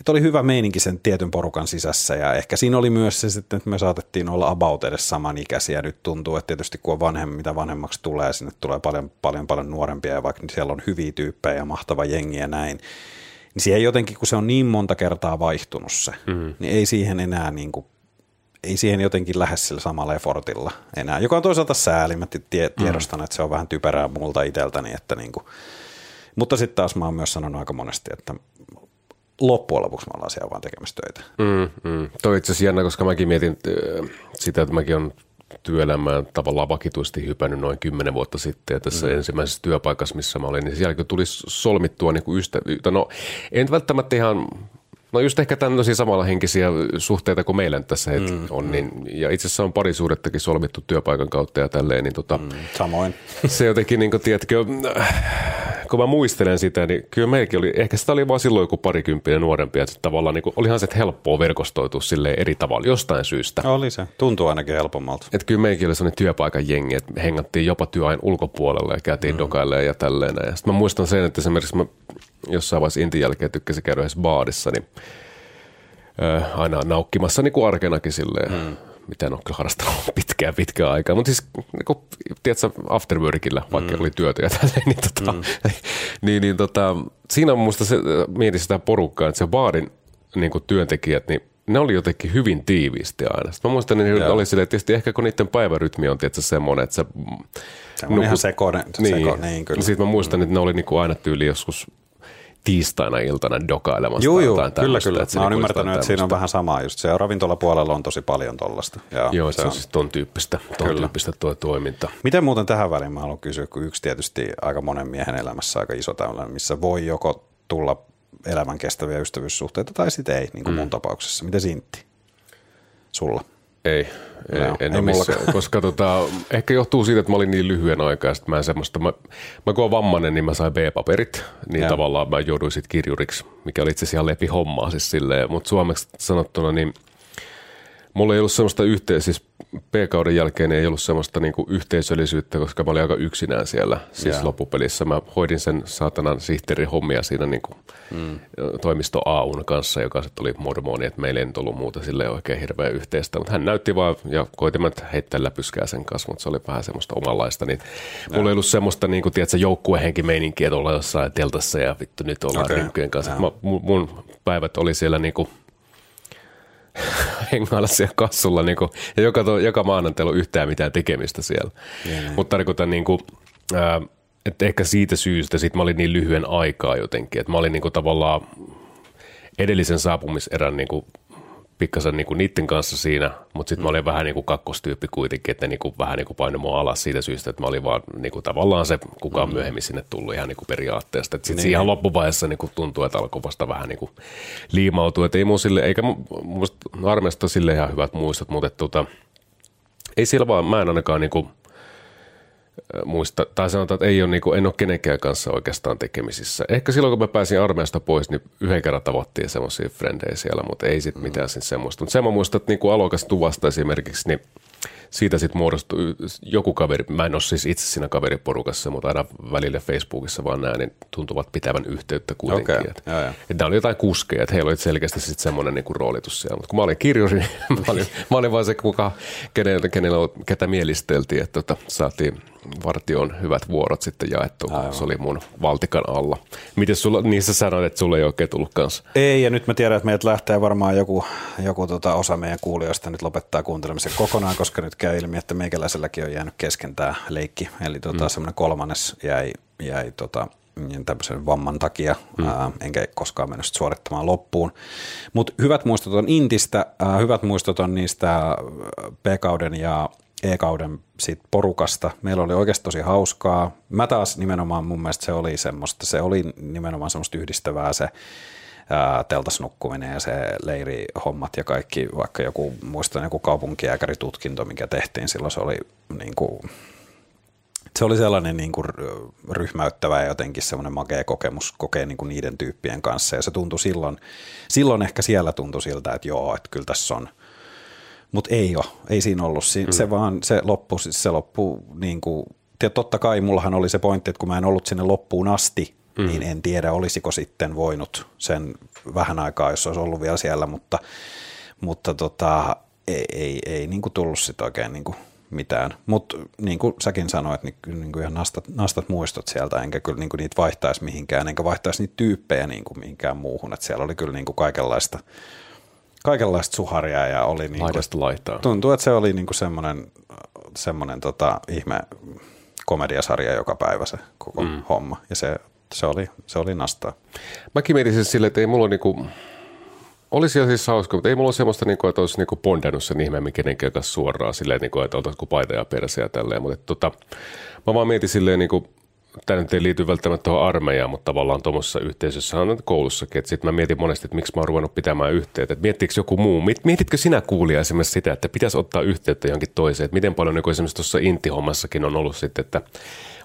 että oli hyvä meininki sen tietyn porukan sisässä ja ehkä siinä oli myös se sitten, että me saatettiin olla about edes samanikäisiä. Nyt tuntuu, että tietysti kun on vanhemmi, mitä vanhemmaksi tulee, sinne tulee paljon, paljon, paljon nuorempia ja vaikka siellä on hyviä tyyppejä ja mahtava jengi ja näin, niin siihen jotenkin, kun se on niin monta kertaa vaihtunut se, mm. niin ei siihen enää niin kuin, ei siihen jotenkin lähde sillä samalla effortilla enää, joka on toisaalta sääli. Mä tie, tiedostan, mm. että se on vähän typerää multa itseltäni, että niin kuin, mutta sitten taas mä oon myös sanonut aika monesti, että loppujen lopuksi me ollaan siellä vaan tekemässä töitä. Mm, mm. Toi itse asiassa jännä, koska mäkin mietin sitä, että mäkin on työelämään tavallaan vakituisesti hypännyt noin kymmenen vuotta sitten. Ja tässä mm. ensimmäisessä työpaikassa, missä mä olin, niin siellä kun tuli solmittua niin kuin ystävyyttä. No en välttämättä ihan No just ehkä tämmöisiä samalla henkisiä suhteita kuin meillä tässä mm, on. Niin, ja itse asiassa on parisuudettakin solmittu työpaikan kautta ja tälleen. Niin tota, mm, samoin. Se jotenkin, niin kuin, tiedätkö, kun mä muistelen sitä, niin kyllä meilläkin oli, ehkä sitä oli vaan silloin joku parikymppinen nuorempi, että tavallaan niin kuin, olihan se helppoa verkostoitua sille eri tavalla jostain syystä. Oli se, tuntuu ainakin helpommalta. Että kyllä meilläkin oli sellainen työpaikan jengi, että hengattiin jopa työajan ulkopuolella ja käytiin mm. dokailemaan ja tälleen. Ja sitten mä muistan sen, että esimerkiksi mä jossain vaiheessa Intin jälkeen tykkäsin käydä edes baadissa, niin aina naukkimassa niin kuin arkenakin silleen. Mm mitä en ole kyllä harrastanut pitkään pitkään aikaa. Mutta siis, niin kuin, tiedätkö, afterworkilla, vaikka mm. oli työtä ja tälleen, niin, tota, mm. niin, niin tota, siinä on muista se, mietin sitä porukkaa, että se baarin niin kuin työntekijät, niin ne oli jotenkin hyvin tiiviisti aina. Sitten mä muistan, että niin oli silleen, tietysti ehkä kun niiden päivärytmi on tietysti semmoinen, että se... Se on nukut, ihan sekoinen. Niin, seko, niin kyllä. Sitten mä muistan, mm. että ne oli niin kuin aina tyyli joskus tiistaina iltana dokailemassa. Joo, joo, kyllä, kyllä. Mä oon niinku ymmärtänyt, että siinä on vähän samaa. Just se ravintolapuolella on tosi paljon tollasta. Ja joo, se, se on siis ton tyyppistä, ton kyllä. tyyppistä tuo toiminta. Miten muuten tähän väliin mä haluan kysyä, kun yksi tietysti aika monen miehen elämässä aika iso tämmöinen, missä voi joko tulla elämän kestäviä ystävyyssuhteita tai sitten ei, niin kuin mm. mun tapauksessa. Miten Sintti? Sulla? Ei, ei, no, en ei missään, koska tota, ehkä johtuu siitä, että mä olin niin lyhyen aikaa, että mä en semmoista, mä, mä kun olen vammainen, niin mä sain B-paperit, niin ja. tavallaan mä jouduin sitten kirjuriksi, mikä oli itse asiassa ihan lepi hommaa siis silleen, mutta suomeksi sanottuna niin – mulla ei ollut semmoista yhteen, siis P-kauden jälkeen ei ollut semmoista niinku yhteisöllisyyttä, koska mä olin aika yksinään siellä. Siis yeah. loppupelissä mä hoidin sen saatanan sihteerin hommia siinä niinku mm. toimisto AUn kanssa, joka sitten oli mormoni, että meillä ei nyt ollut muuta sille oikein hirveän yhteistä. Mutta hän näytti vaan ja koitimme heittää läpyskää sen kanssa, mutta se oli vähän semmoista omanlaista. Niin yeah. mulla ei ollut semmoista niinku, tiedätkö, joukkuehenki meininkiä, että ollaan jossain teltassa ja vittu nyt ollaan okay. kanssa. Yeah. Mä, mun päivät oli siellä niinku – hengailla siellä kassulla niin kuin, ja joka, to, joka maanantai on yhtään mitään tekemistä siellä. Mutta tarkoitan niin kuin, ää, että ehkä siitä syystä sit mä olin niin lyhyen aikaa jotenkin, että mä olin niin kuin tavallaan edellisen saapumiserän niin kuin pikkasen niinku niiden kanssa siinä, mutta sitten mä olin vähän niinku kakkostyyppi kuitenkin, että niinku vähän niinku painoi mua alas siitä syystä, että mä olin vaan niinku tavallaan se, kuka on mm. myöhemmin sinne tullut ihan niinku periaatteesta. Sitten niin. ihan loppuvaiheessa niinku tuntuu, että alkoi vasta vähän niinku liimautua, että ei mun sille, eikä mun armeesta sille ihan hyvät muistot, mutta tota, ei sillä vaan, mä en ainakaan niinku – muista, tai sanotaan, että ei ole, niin kuin, en ole kenenkään kanssa oikeastaan tekemisissä. Ehkä silloin, kun mä pääsin armeijasta pois, niin yhden kerran tavoittiin semmoisia frendejä siellä, mutta ei sitten mitään mm. semmoista. Mutta sen mä muistan, että niin kuin alokas tuvasta esimerkiksi, niin siitä sitten muodostui joku kaveri, mä en ole siis itse siinä kaveriporukassa, mutta aina välillä Facebookissa vaan näin, niin tuntuvat pitävän yhteyttä kuitenkin. Okay. Että, ja, että nämä oli jotain kuskeja, että heillä oli selkeästi sitten semmoinen niin kuin roolitus siellä. Mutta kun mä olin kirjuri, niin mä olin, mä olin vaan se, kuka, kenellä, kenellä, ketä mielisteltiin, että tota, saatiin vartion hyvät vuorot sitten jaettu. Aivan. Se oli mun valtikan alla. Miten sulla, niissä sanoit, että sulla ei oikein tullut kanssa? Ei, ja nyt mä tiedän, että meidät lähtee varmaan joku, joku tota osa meidän kuulijoista nyt lopettaa kuuntelemisen kokonaan, koska nyt käy ilmi, että meikäläiselläkin on jäänyt kesken tämä leikki. Eli tota, mm. semmoinen kolmannes jäi, jäi tota, niin tämmöisen vamman takia, mm. ää, enkä koskaan mennyt suorittamaan loppuun. Mutta hyvät muistot on Intistä, ää, hyvät muistot on niistä P-kauden ja E-kauden porukasta. Meillä oli oikeasti tosi hauskaa. Mä taas nimenomaan mun mielestä se oli semmoista, se oli nimenomaan semmoista yhdistävää se teltas nukkuminen ja se leirihommat ja kaikki, vaikka joku, muistan joku kaupunkijääkäritutkinto, mikä tehtiin silloin, se oli niin kuin, se oli sellainen niin kuin ryhmäyttävä ja jotenkin semmoinen makea kokemus kokea niin kuin niiden tyyppien kanssa ja se tuntui silloin, silloin ehkä siellä tuntui siltä, että joo, että kyllä tässä on – mutta ei ole, ei siinä ollut. Si- mm. Se vaan, se loppu, se loppu niin kuin, totta kai mullahan oli se pointti, että kun mä en ollut sinne loppuun asti, mm. niin en tiedä olisiko sitten voinut sen vähän aikaa, jos olisi ollut vielä siellä, mutta, mutta tota, ei, ei, ei niin kuin tullut sit oikein niin kuin mitään. Mutta niin kuin säkin sanoit, niin, niin kuin ihan nastat, nastat muistot sieltä, enkä kyllä niin kuin niitä vaihtaisi mihinkään, enkä vaihtaisi niitä tyyppejä niin kuin mihinkään muuhun. Et siellä oli kyllä niin kuin kaikenlaista, kaikenlaista suharia ja oli niin Laidasta laitaa. tuntuu, että se oli niin kuin semmoinen, semmoinen tota, ihme komediasarja joka päivä se koko mm. homma. Ja se, se, oli, se oli nastaa. Mäkin mietin siis silleen, että ei mulla niinku, olisi jo siis hauska, mutta ei mulla ole semmoista, niinku, että olisi niinku bondannut sen ihmeen kenenkään kanssa suoraan silleen, niinku, että oltaisiko paita ja perse ja tälleen. Mutta tota, mä vaan mietin silleen, niinku, tämä nyt ei liity välttämättä tuohon armeijaan, mutta tavallaan tuommoisessa yhteisössä on koulussakin. Että sitten mä mietin monesti, että miksi mä oon ruvennut pitämään yhteyttä. Että joku muu, Miet- mietitkö sinä kuulija esimerkiksi sitä, että pitäisi ottaa yhteyttä johonkin toiseen? Että miten paljon niin esimerkiksi tuossa intihommassakin on ollut sitten, että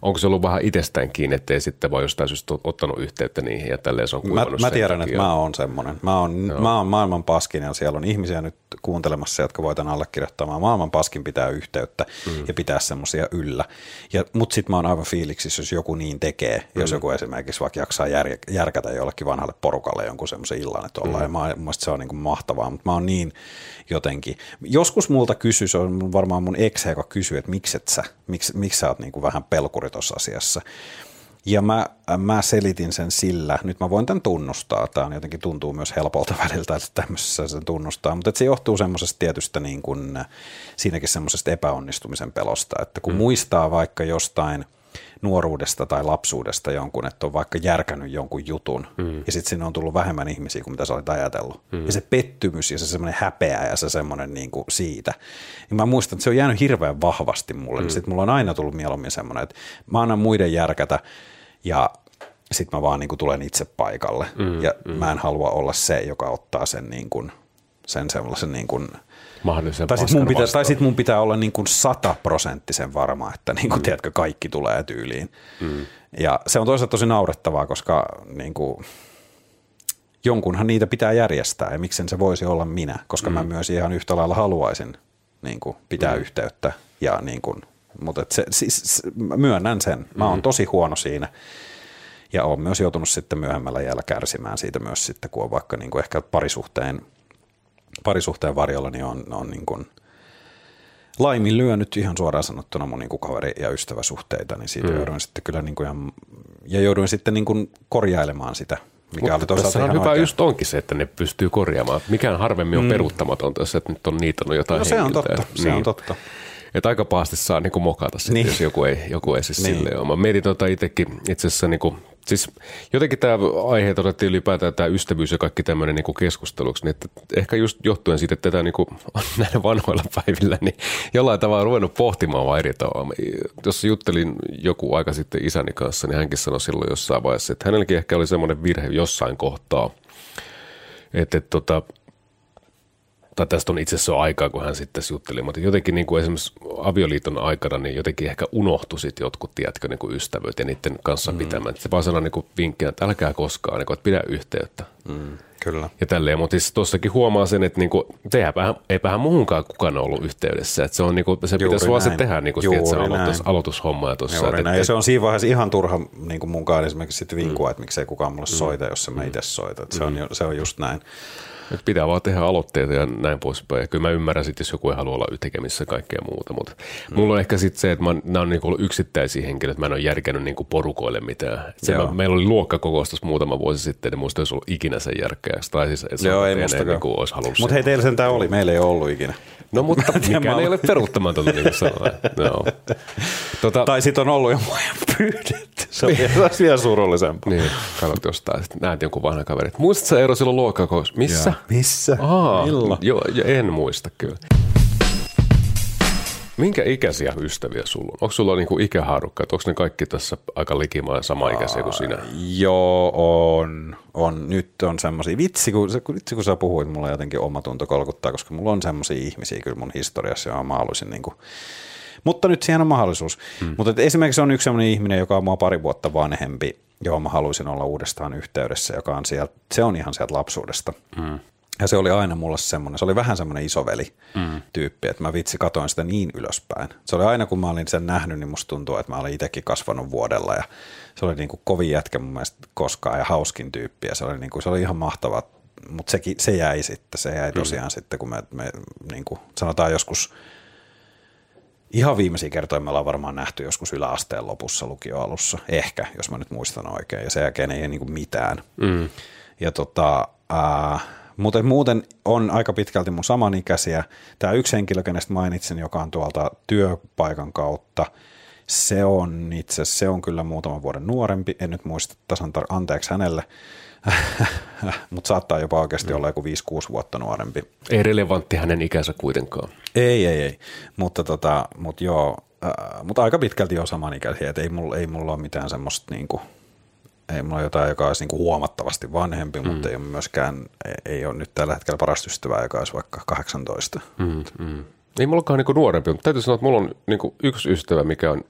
onko se ollut vähän itsestään kiinni, ettei sitten vaan jostain syystä ottanut yhteyttä niihin ja tälleen se on Mä, mä tiedän, että mä oon semmoinen. Mä oon, mä oon maailman paskin ja siellä on ihmisiä nyt kuuntelemassa, jotka voivat allekirjoittamaan. Maailman paskin pitää yhteyttä mm. ja pitää semmoisia yllä. Ja, mut sit mä oon aivan fiiliksissä, jos joku niin tekee. Mm. Jos joku esimerkiksi vaikka jaksaa jär, järkätä jollekin vanhalle porukalle jonkun semmoisen illan, että ollaan. Mm. Ja mä, mun mielestä se on niin kuin mahtavaa, mutta mä oon niin jotenkin. Joskus multa kysy, se on varmaan mun ex, joka kysyy, että miksi et sä, miksi, miksi sä oot niin kuin vähän pelkuri tuossa asiassa. Ja mä, mä selitin sen sillä, nyt mä voin tämän tunnustaa, tämä on jotenkin tuntuu myös helpolta väliltä, että tämmöisessä sen tunnustaa, mutta se johtuu semmoisesta tietystä niin kuin, siinäkin semmoisesta epäonnistumisen pelosta, että kun mm. muistaa vaikka jostain nuoruudesta tai lapsuudesta jonkun, että on vaikka järkännyt jonkun jutun mm. ja sitten sinne on tullut vähemmän ihmisiä kuin mitä sä olit ajatellut. Mm. Ja se pettymys ja se semmoinen häpeä ja se semmoinen niin kuin siitä. Ja mä muistan, että se on jäänyt hirveän vahvasti mulle. Mm. Sitten mulla on aina tullut mieluummin semmoinen, että mä annan muiden järkätä ja sitten mä vaan niin kuin tulen itse paikalle. Mm, ja mm. mä en halua olla se, joka ottaa sen, niin kuin, sen sellaisen niin kuin, Mahdollisen tai sitten mun, pitää, vastaan. tai sit mun pitää olla niin kuin sataprosenttisen varma, että niin kuin, mm. tiedätkö, kaikki tulee tyyliin. Mm. Ja se on toisaalta tosi naurettavaa, koska niin kuin, jonkunhan niitä pitää järjestää ja miksen se voisi olla minä, koska mm. mä myös ihan yhtä lailla haluaisin niin kuin, pitää mm. yhteyttä. Ja, niin kuin, mutta et se, siis, mä myönnän sen, mä oon tosi huono siinä. Ja olen myös joutunut sitten myöhemmällä jäällä kärsimään siitä myös sitten, kun on vaikka niin kuin ehkä parisuhteen, parisuhteen varjolla, niin on, on niin kuin laiminlyönyt ihan suoraan sanottuna mun niin kuin kaveri- ja ystäväsuhteita, niin siitä mm. jouduin sitten kyllä niin kuin ihan, ja jouduin sitten niin kuin korjailemaan sitä, mikä oli Mutta toisaalta tässä on ihan hyvä oikein. just onkin se, että ne pystyy korjaamaan. Mikään harvemmin on mm. peruuttamatonta, jos et nyt on niitannut jotain No se on totta, se on totta. Että aika pahasti saa niin mokata sitten, Niin. niin. jos joku ei, joku ei siis Niin. niin. silleen ole. Mä mietin tota itsekin itse asiassa, niin kuin, siis jotenkin tämä aihe otettiin ylipäätään tämä ystävyys ja kaikki tämmöinen niin keskusteluksi, niin että ehkä just johtuen siitä, että tätä niin kuin, näillä vanhoilla päivillä, niin jollain tavalla ruvennut pohtimaan vaan eri tavalla. Jos juttelin joku aika sitten isäni kanssa, niin hänkin sanoi silloin jossain vaiheessa, että hänelläkin ehkä oli semmoinen virhe jossain kohtaa, että, että tota, tai tästä on itse asiassa aikaa, kun hän sitten jutteli, mutta jotenkin niin kuin esimerkiksi avioliiton aikana, niin jotenkin ehkä unohtui sitten jotkut, tiedätkö, niin kuin ystävyyt ja niiden kanssa mm. pitämään. Se vaan sanoi niin kuin vinkkinä, että älkää koskaan, niin kuin, että pidä yhteyttä. Mm, kyllä. Ja tälleen, mutta siis tuossakin huomaa sen, että niinku, eipähän, eipähän muuhunkaan kukaan ollut yhteydessä. Että se on niinku, se Juuri pitäisi vaan se tehdä, niinku, Juuri että se aloitus, aloitushommaa tuossa. Juuri että- näin. Ja se on siinä vaiheessa ihan turha niin kuin munkaan esimerkiksi sitten vinkua, mm. että miksei kukaan mulle soita, jos Mm. en mä itse soita. Että se, on, ju- se on just näin. Nyt pitää vaan tehdä aloitteita ja näin poispäin. Ja kyllä mä ymmärrän sitten, jos joku ei halua olla tekemissä kaikkea muuta. Mutta mm. mulla on ehkä sitten se, että mä, nämä on niinku ollut yksittäisiä henkilöitä. Mä en ole järkännyt niinku porukoille mitään. Et Se, mä, meillä oli luokkakokous muutama vuosi sitten, niin musta olisi ollut ikinä sen järkeä. Tai siis, että Joo, ei mustakaan. niinku olisi halunnut Mutta hei, teillä sentään oli. Meillä ei ole ollut ikinä. No mutta mikään ei ole peruuttamatonta, niin kuin sanoin. Joo. Tota, Tai sitten on ollut jo mua pyydetty. Se on vielä, vielä surullisempaa. Niin, katsot jostain, sitten näet jonkun vanhan kaverin. Muistatko sä Eero silloin luokkakokous? Missä? Missä? Aa, Milloin? joo, ja en muista kyllä. Minkä ikäisiä ystäviä sulla on? Onko sulla niinku ikähaarukka? Onko ne kaikki tässä aika likimaan sama ikäisiä kuin sinä? Joo, on. on. Nyt on semmoisia. Vitsi kun, se- vitsi, kun sä puhuit, mulla jotenkin omatunto kolkuttaa, koska mulla on semmoisia ihmisiä kyllä mun historiassa, johon mä haluaisin niin kuin, mutta nyt siihen on mahdollisuus. Hmm. Mutta esimerkiksi on yksi semmoinen ihminen, joka on mua pari vuotta vanhempi, johon mä haluaisin olla uudestaan yhteydessä, joka on sieltä, se on ihan sieltä lapsuudesta. Hmm. Ja se oli aina mulle semmoinen, se oli vähän semmoinen isoveli mm. tyyppi, että mä vitsi katoin sitä niin ylöspäin. Se oli aina kun mä olin sen nähnyt, niin musta tuntuu, että mä olin itsekin kasvanut vuodella ja se oli niin kuin kovin jätkä mun mielestä koskaan ja hauskin tyyppi ja se oli, niin kuin, se oli ihan mahtava, mutta sekin, se jäi sitten, se jäi tosiaan mm. sitten, kun me, me niin kuin sanotaan joskus Ihan viimeisiä kertoja me ollaan varmaan nähty joskus yläasteen lopussa lukioalussa, ehkä, jos mä nyt muistan oikein, ja sen jälkeen ei niin kuin mitään. Mm. Ja tota, äh, mutta muuten on aika pitkälti mun samanikäisiä. Tämä yksi henkilö, kenestä mainitsin, joka on tuolta työpaikan kautta, se on itse se on kyllä muutaman vuoden nuorempi, en nyt muista tasan tar- anteeksi hänelle, mutta saattaa jopa oikeasti mm. olla joku 5-6 vuotta nuorempi. Ei relevantti hänen ikänsä kuitenkaan. Ei, ei, ei, mutta tota, mut joo, äh, mutta aika pitkälti jo samanikäisiä, että ei mulla, ei mulla ole mitään semmoista niinku, ei mulla ole jotain, joka olisi niinku huomattavasti vanhempi, mm. mutta ei ole myöskään, ei, ei ole nyt tällä hetkellä parasta ystävää, joka olisi vaikka 18. Mm, mm. Ei mullakaan niinku nuorempi, mutta täytyy sanoa, että mulla on niinku yksi ystävä, mikä on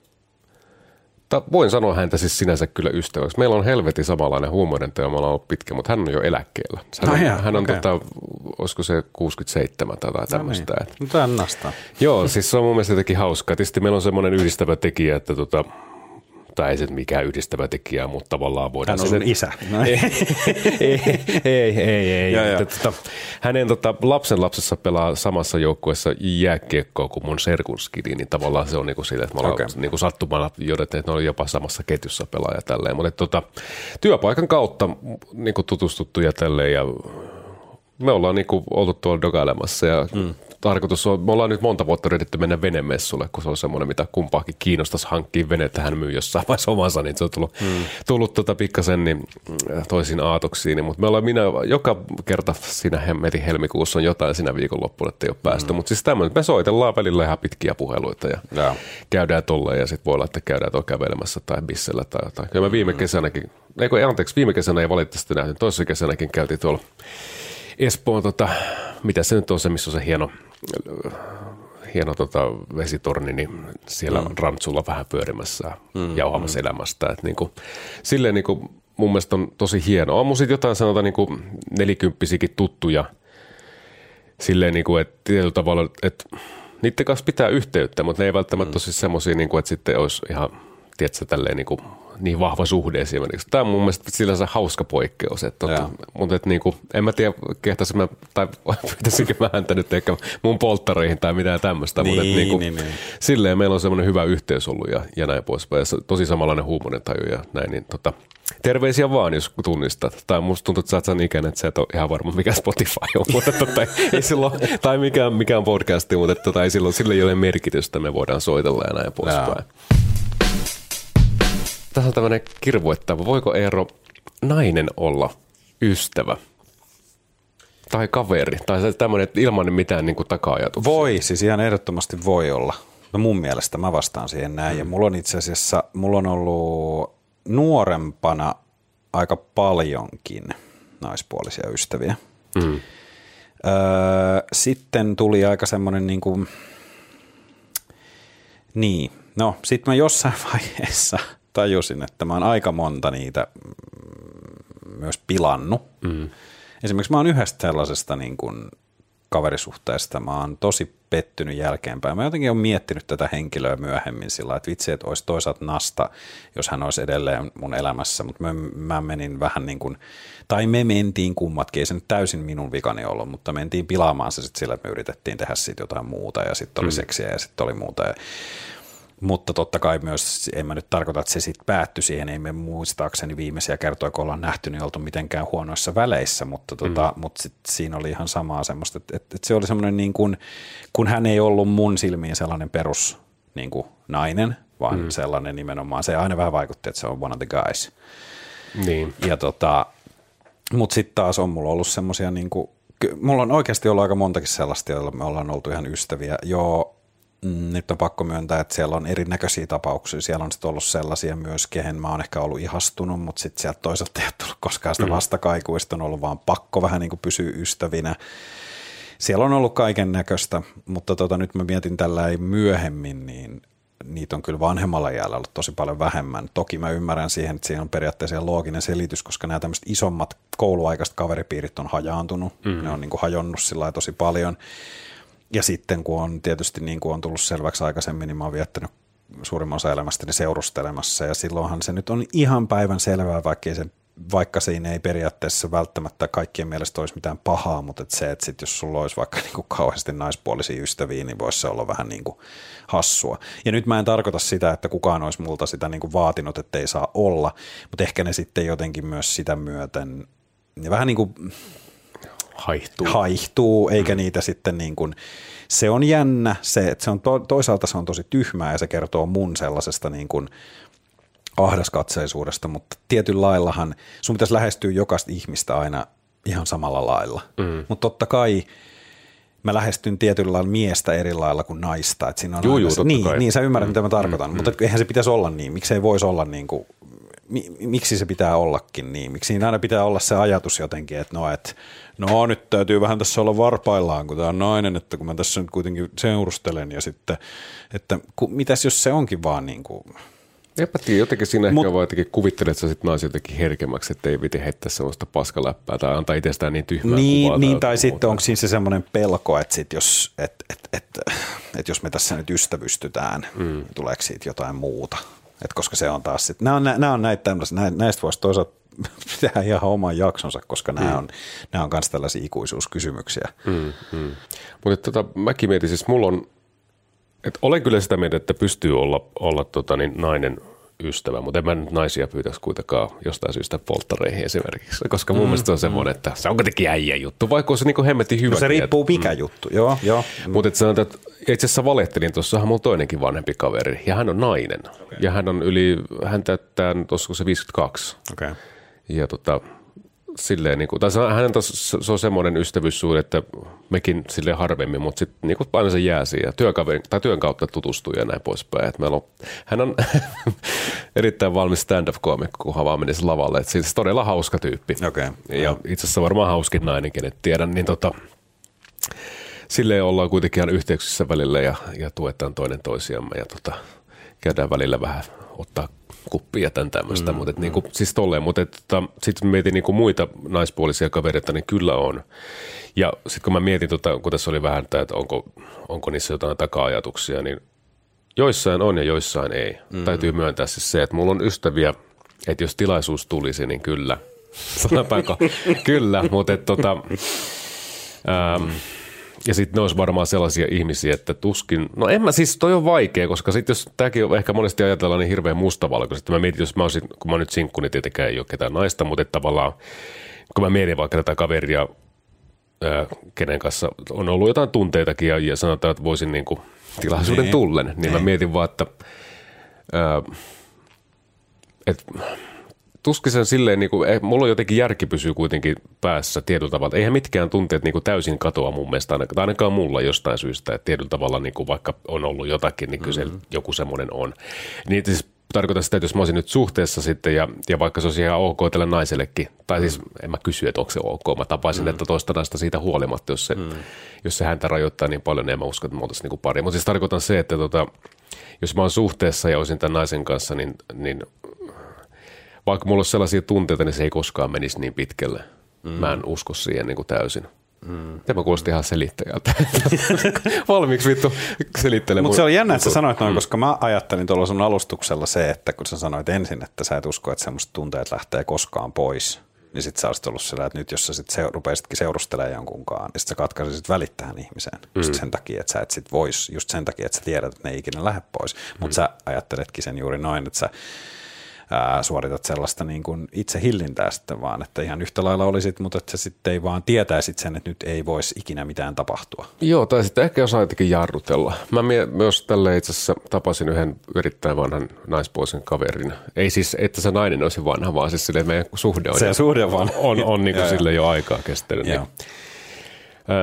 voin sanoa häntä siis sinänsä kyllä ystäväksi. Meillä on helvetin samanlainen huumoiden teo, me ollaan ollut pitkä, mutta hän on jo eläkkeellä. Hän, on, ah, hän on okay. tota, olisiko se 67 tai jotain no tämmöistä. Niin. Tännästä. Joo, siis se on mun mielestä jotenkin hauskaa. Tietysti meillä on semmoinen yhdistävä tekijä, että tota, tai ei se mikään yhdistävä tekijä, mutta tavallaan voidaan... Hän on sen isä. No. ei, ei, ei, ei. ei. Ja, ja. Tota, hänen tota, lapsen lapsessa pelaa samassa joukkueessa jääkiekkoa kuin mun serkunskidi, niin tavallaan se on niinku sille, että me ollaan okay. niinku sattumalla jodet, että ne oli jopa samassa ketjussa pelaaja tälleen. Mutta tota, työpaikan kautta niinku tutustuttu ja tälleen ja me ollaan niinku oltu tuolla dogailemassa ja mm tarkoitus on, me ollaan nyt monta vuotta yritetty mennä venemessulle, kun se on semmoinen, mitä kumpaakin kiinnostaisi hankkia vene, että hän myy jossain vaiheessa omansa, niin se on tullut, hmm. tullut tota pikkasen niin, toisiin aatoksiin, niin, mutta me ollaan minä joka kerta siinä hemmetin helmikuussa on jotain siinä viikonloppuun, että ei ole päästy, hmm. mutta siis tämmöinen, me soitellaan välillä ihan pitkiä puheluita ja, ja. käydään tolleen ja sitten voi olla, että käydään tuolla kävelemässä tai bissellä tai jotain. Kyllä me viime hmm. kesänäkin, ei kun, anteeksi, viime kesänä ei valitettavasti nähty, toisessa kesänäkin käytiin tuolla Espoon, tota, mitä se nyt on se, missä on se hieno hieno tota, vesitorni, niin siellä mm. on rantsulla vähän pyörimässä mm, jauhamassa mm. elämästä. Et niinku, silleen niinku, mun mielestä on tosi hienoa. On mun sitten jotain sanotaan niinku nelikymppisikin tuttuja silleen, niinku, että tietyllä tavalla, että niiden kanssa pitää yhteyttä, mutta ne ei välttämättä mm. ole siis semmoisia, niinku, että sitten olisi ihan, tiedätkö, tälleen niinku, niin vahva suhde esimerkiksi. Tämä on mun mielestä sillä se hauska poikkeus. Että, totta, mutta että niin kuin, en mä tiedä, kehtaisin mä, tai pitäisikö mä häntä nyt ehkä mun polttareihin tai mitään tämmöistä. Niin, mutta niin kuin, niin, niin. silleen meillä on semmoinen hyvä yhteys ollut ja, ja näin poispäin. Ja tosi samanlainen huumoren taju ja näin. Niin, tota, Terveisiä vaan, jos tunnistat. Tai musta tuntuu, että sä oot sen ikäinen, että sä et ole ihan varma, mikä Spotify on. mutta tota, ei silloin, tai mikään, mikään podcasti, mutta tota, ei silloin, sillä ei ole merkitystä, me voidaan soitella ja näin poispäin tässä on tämmöinen kirvu, että voiko Eero nainen olla ystävä? Tai kaveri, tai tämmöinen ilman mitään niin taka-ajatuksia. Voi, siis ihan ehdottomasti voi olla. No mun mielestä mä vastaan siihen näin. Mm. Ja mulla on itse asiassa, mulla on ollut nuorempana aika paljonkin naispuolisia ystäviä. Mm. Öö, sitten tuli aika semmoinen niin kuin, niin, no sitten mä jossain vaiheessa – tajusin, että mä oon aika monta niitä myös pilannut. Mm. Esimerkiksi mä oon yhdestä sellaisesta niin kuin kaverisuhteesta, mä oon tosi pettynyt jälkeenpäin. Mä jotenkin oon miettinyt tätä henkilöä myöhemmin sillä että vitsi, että olisi toisaalta nasta, jos hän olisi edelleen mun elämässä, mutta mä, mä menin vähän niin kuin, tai me mentiin kummatkin, ei se nyt täysin minun vikani ollut, mutta mentiin pilaamaan se sitten sillä, että me yritettiin tehdä siitä jotain muuta ja sitten oli mm. seksiä ja sitten oli muuta. Ja mutta totta kai myös, en mä nyt tarkoita, että se sitten päättyi siihen, ei me muistaakseni viimeisiä kertoja, kun ollaan nähty, niin oltu mitenkään huonoissa väleissä, mutta, tota, mm. mutta sit siinä oli ihan samaa semmoista, että, että, että se oli semmoinen niin kuin, kun hän ei ollut mun silmiin sellainen perus niin kuin nainen, vaan mm. sellainen nimenomaan, se aina vähän vaikutti, että se on one of the guys. Niin. Ja tota, mutta sitten taas on mulla ollut semmoisia, niin kuin, mulla on oikeasti ollut aika montakin sellaista, joilla me ollaan oltu ihan ystäviä. Joo, nyt on pakko myöntää, että siellä on erinäköisiä tapauksia. Siellä on sitten ollut sellaisia myös, kehen mä oon ehkä ollut ihastunut, mutta sitten sieltä toisaalta ei ole tullut koskaan sitä mm. vastakaikuista, on ollut vaan pakko vähän niin kuin pysyä ystävinä. Siellä on ollut kaiken näköistä, mutta tota, nyt mä mietin tällä ei myöhemmin, niin niitä on kyllä vanhemmalla jäällä ollut tosi paljon vähemmän. Toki mä ymmärrän siihen, että siinä on periaatteessa looginen selitys, koska nämä tämmöiset isommat kouluaikaiset kaveripiirit on hajaantunut. Mm. Ne on niin kuin hajonnut sillä tosi paljon. Ja sitten kun on tietysti niin kuin on tullut selväksi aikaisemmin, niin mä oon viettänyt suurimman osa elämästäni seurustelemassa ja silloinhan se nyt on ihan päivän selvää, vaikkei se vaikka siinä ei periaatteessa välttämättä kaikkien mielestä olisi mitään pahaa, mutta et se, että sit jos sulla olisi vaikka niin kuin kauheasti naispuolisia ystäviä, niin voisi se olla vähän niin kuin hassua. Ja nyt mä en tarkoita sitä, että kukaan olisi multa sitä niin kuin vaatinut, että ei saa olla, mutta ehkä ne sitten jotenkin myös sitä myöten, ne vähän niin kuin Haihtuu. haihtuu, eikä niitä sitten niin kuin, se on jännä, se, että se on to, toisaalta se on tosi tyhmää ja se kertoo mun sellaisesta niin kuin ahdaskatseisuudesta, mutta tietyllä laillahan sun pitäisi lähestyä jokaista ihmistä aina ihan samalla lailla. Mm. Mutta totta kai mä lähestyn tietyllä lailla miestä eri lailla kuin naista. Että siinä on Juu, juu, se- niin, kai. niin, sä ymmärrät, mm. mitä mä tarkoitan. Mm. Mutta eihän se pitäisi olla niin. Miksi ei voisi olla niin kuin, mi, miksi se pitää ollakin niin? Miksi siinä aina pitää olla se ajatus jotenkin, että no, et, no nyt täytyy vähän tässä olla varpaillaan, kun tämä on nainen, että kun mä tässä nyt kuitenkin seurustelen ja sitten, että ku, mitäs jos se onkin vaan niin kuin, Eipä tiedä, jotenkin siinä Mut- ehkä vaan jotenkin kuvittelet sä sit naisen jotenkin herkemmäksi, että ei viti heittää sellaista paskaläppää tai antaa itsestään niin tyhmää Niin, kuvaa. niin tai sitten onko siinä se semmoinen pelko, että sit jos, et, et, et, et jos me tässä nyt ystävystytään, mm. tuleeko siitä jotain muuta? Et koska se on taas sitten, nämä on, nämä on näitä tämmöisiä, nä- näistä voisi toisaalta tehdä ihan oman jaksonsa, koska nämä on, nämä on myös tällaisia ikuisuuskysymyksiä. Mm. Mutta tota, mäkin mietin, siis mulla on, että olen kyllä sitä mieltä, että pystyy olla, olla tota, niin nainen ystävä, mutta en mä nyt naisia pyytäisi kuitenkaan jostain syystä polttareihin esimerkiksi, koska mun mm, mielestä se on semmoinen, että se on kuitenkin äijän juttu, vaikka on se niin hemmetin hyvä. No se riippuu mikä mm. juttu, joo, joo. Mutta et sanotaan, että itse asiassa valehtelin, tuossahan on toinenkin vanhempi kaveri, ja hän on nainen. Okay. Ja hän on yli, hän täyttää, olisiko se 52. Okay. Ja tota, silleen, niin kuin, tai se, hänen taas, se on semmoinen ystävyyssuhde, että mekin sille harvemmin, mutta sitten niin kuin aina se jää siihen. Tai työn kautta tutustuu ja näin poispäin. Et meillä on, hän on erittäin valmis stand-up-koomikko, kun vaan menisi lavalle. Et siis todella hauska tyyppi. Okei. Ja itse asiassa varmaan hauskin nainen, kenet tiedän. Niin tota, silleen ollaan kuitenkin ihan yhteyksissä välillä ja, ja tuetaan toinen toisiamme ja tota, käydään välillä vähän ottaa kuppia ja tämän tämmöistä, mm, mutta et niinku, siis tolleen, mutta tota, sitten mietin niinku muita naispuolisia kavereita, niin kyllä on. Ja sitten kun mä mietin, tota, kun tässä oli vähän, tämä, että onko, onko niissä jotain taka-ajatuksia, niin joissain on ja joissain ei. Mm. Täytyy myöntää siis se, että mulla on ystäviä, että jos tilaisuus tulisi, niin kyllä. Sanotaanko? kyllä, mutta et, tota, ähm, ja sitten ne olisi varmaan sellaisia ihmisiä, että tuskin, no en mä siis, toi on vaikea, koska sitten jos tämäkin on ehkä monesti ajatellaan niin hirveän mustavalkoisesti, mä mietin, jos mä olisin, kun mä nyt sinkku, niin tietenkään ei ole ketään naista, mutta että tavallaan, kun mä mietin vaikka tätä kaveria, ää, kenen kanssa on ollut jotain tunteitakin ja, ja sanotaan, että voisin niin kuin tilaisuuden tullen, niin mä Niin. mietin vaan, että, ää, että tuskin sen silleen, niin kuin, eh, mulla on jotenkin järki pysyy kuitenkin päässä tietyllä tavalla. Eihän mitkään tunteet niin kuin täysin katoa mun mielestä, ainakaan, tai ainakaan mulla jostain syystä, että tietyllä tavalla niin kuin vaikka on ollut jotakin, niin kyllä Mm-hmm. mm. joku semmoinen on. Niin siis tarkoitan sitä, että jos mä olisin nyt suhteessa sitten, ja, ja vaikka se olisi ihan ok tälle naisellekin, tai siis en mä kysy, että onko se ok, mä tapaisin, mm. että toista naista siitä huolimatta, jos se, mm. jos se häntä rajoittaa niin paljon, niin en mä usko, että me oltaisiin niin pari. Mutta siis tarkoitan se, että tota, jos mä oon suhteessa ja olisin tämän naisen kanssa, niin, niin vaikka mulla olisi sellaisia tunteita, niin se ei koskaan menisi niin pitkälle. Mm. Mä en usko siihen niin kuin täysin. Mm. Tämä kuulosti ihan selittäjältä. Valmiiksi vittu selittelee. Mutta se oli jännä, että sä sanoit noin, koska mä ajattelin tuolla sun alustuksella se, että kun sä sanoit ensin, että sä et usko, että semmoiset tunteet lähtee koskaan pois, niin sit sä olisit ollut sillä, että nyt jos sä sit se, rupeisitkin seurustelemaan jonkunkaan, niin sit sä katkaisisit välit tähän ihmiseen. Mm. Just sen takia, että sä et sit vois, just sen takia, että sä tiedät, että ne ei ikinä lähde pois. Mutta sä ajatteletkin sen juuri noin, että sä ää, suoritat sellaista niin kuin itse hillintää sitten vaan, että ihan yhtä lailla olisit, mutta että sä sitten ei vaan tietäisit sen, että nyt ei voisi ikinä mitään tapahtua. Joo, tai sitten ehkä osaa jotenkin jarrutella. Mä myös tälle itse asiassa tapasin yhden erittäin vanhan naispuolisen kaverin. Ei siis, että se nainen olisi vanha, vaan siis silleen, meidän suhde on, Se suhde vaan. on, on niin kuin sille jo aikaa kestänyt. Niin. Joo.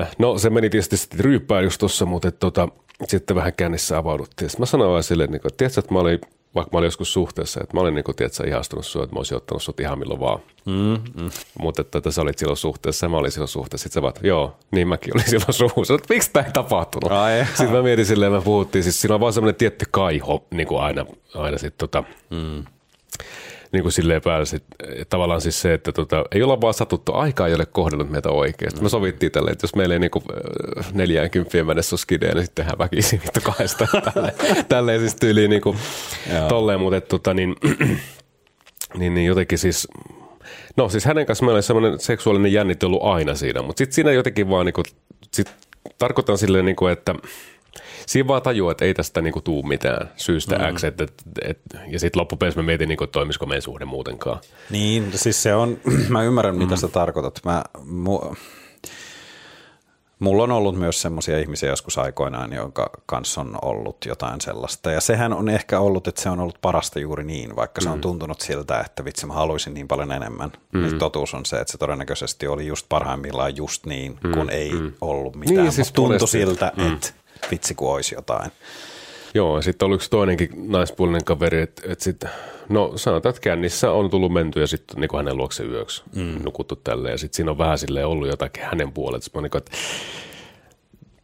Äh, No se meni tietysti sitten ryyppään just tuossa, mutta tota, sitten vähän kännissä avauduttiin. Sitten mä sanoin vaan silleen, niin kuin, että tiedätkö, että mä olin, vaikka mä olin joskus suhteessa, että mä olin niin kuin, tiedätkö, ihastunut sua, että mä olisin ottanut sut ihan milloin vaan. Mm, mm. Mutta että, että sä olit silloin suhteessa ja mä olin silloin suhteessa. Sitten sä vaan, joo, niin mäkin olin silloin suhteessa. Että miksi tämä ei tapahtunut? Ai, sitten mä mietin silleen, me puhuttiin, siis siinä on vaan semmoinen tietty kaiho, niin kuin aina, aina sitten tota, mm niin kuin silleen päällä sit, eh, tavallaan siis se, että tota, ei olla vaan satuttu, aika ei ole kohdannut meitä oikein. Sitten me sovittiin tälle, että jos meillä ei niinku äh, 40 mennessä ole skidejä, niin sitten tehdään väkisin vittu kahdesta. Tälleen, tälleen siis tyyliin niinku tolleen, mutta tota, niin, niin, niin jotenkin siis No siis hänen kanssa meillä oli semmoinen seksuaalinen jännite ollut aina siinä, mutta sitten siinä jotenkin vaan niinku, sit tarkoitan silleen niinku, että siinä vaan tajuaa, että ei tästä niinku tuu mitään syystä mm. X, et, et, et, ja sitten loppupeleissä mä mietin, niinku, että toimisiko meidän suhde muutenkaan. Niin, siis se on, mä ymmärrän mitä mm. sä tarkoitat. Mä, mu, Mulla on ollut myös semmoisia ihmisiä joskus aikoinaan, jonka kanssa on ollut jotain sellaista. Ja sehän on ehkä ollut, että se on ollut parasta juuri niin, vaikka se on mm. tuntunut siltä, että vitsi mä haluaisin niin paljon enemmän. Mm. Niin totuus on se, että se todennäköisesti oli just parhaimmillaan just niin, mm. kun ei mm. ollut mitään. Niin, siis tuntui siltä, mm. että vitsi kun olisi jotain. Joo, sitten oli yksi toinenkin naispuolinen kaveri, että, että sitten, no sanotaan, että kännissä on tullut menty ja sitten niin hänen luokse yöksi mm. nukuttu tälleen. Ja sitten siinä on vähän sille ollut jotakin hänen puolelta. Mä niin että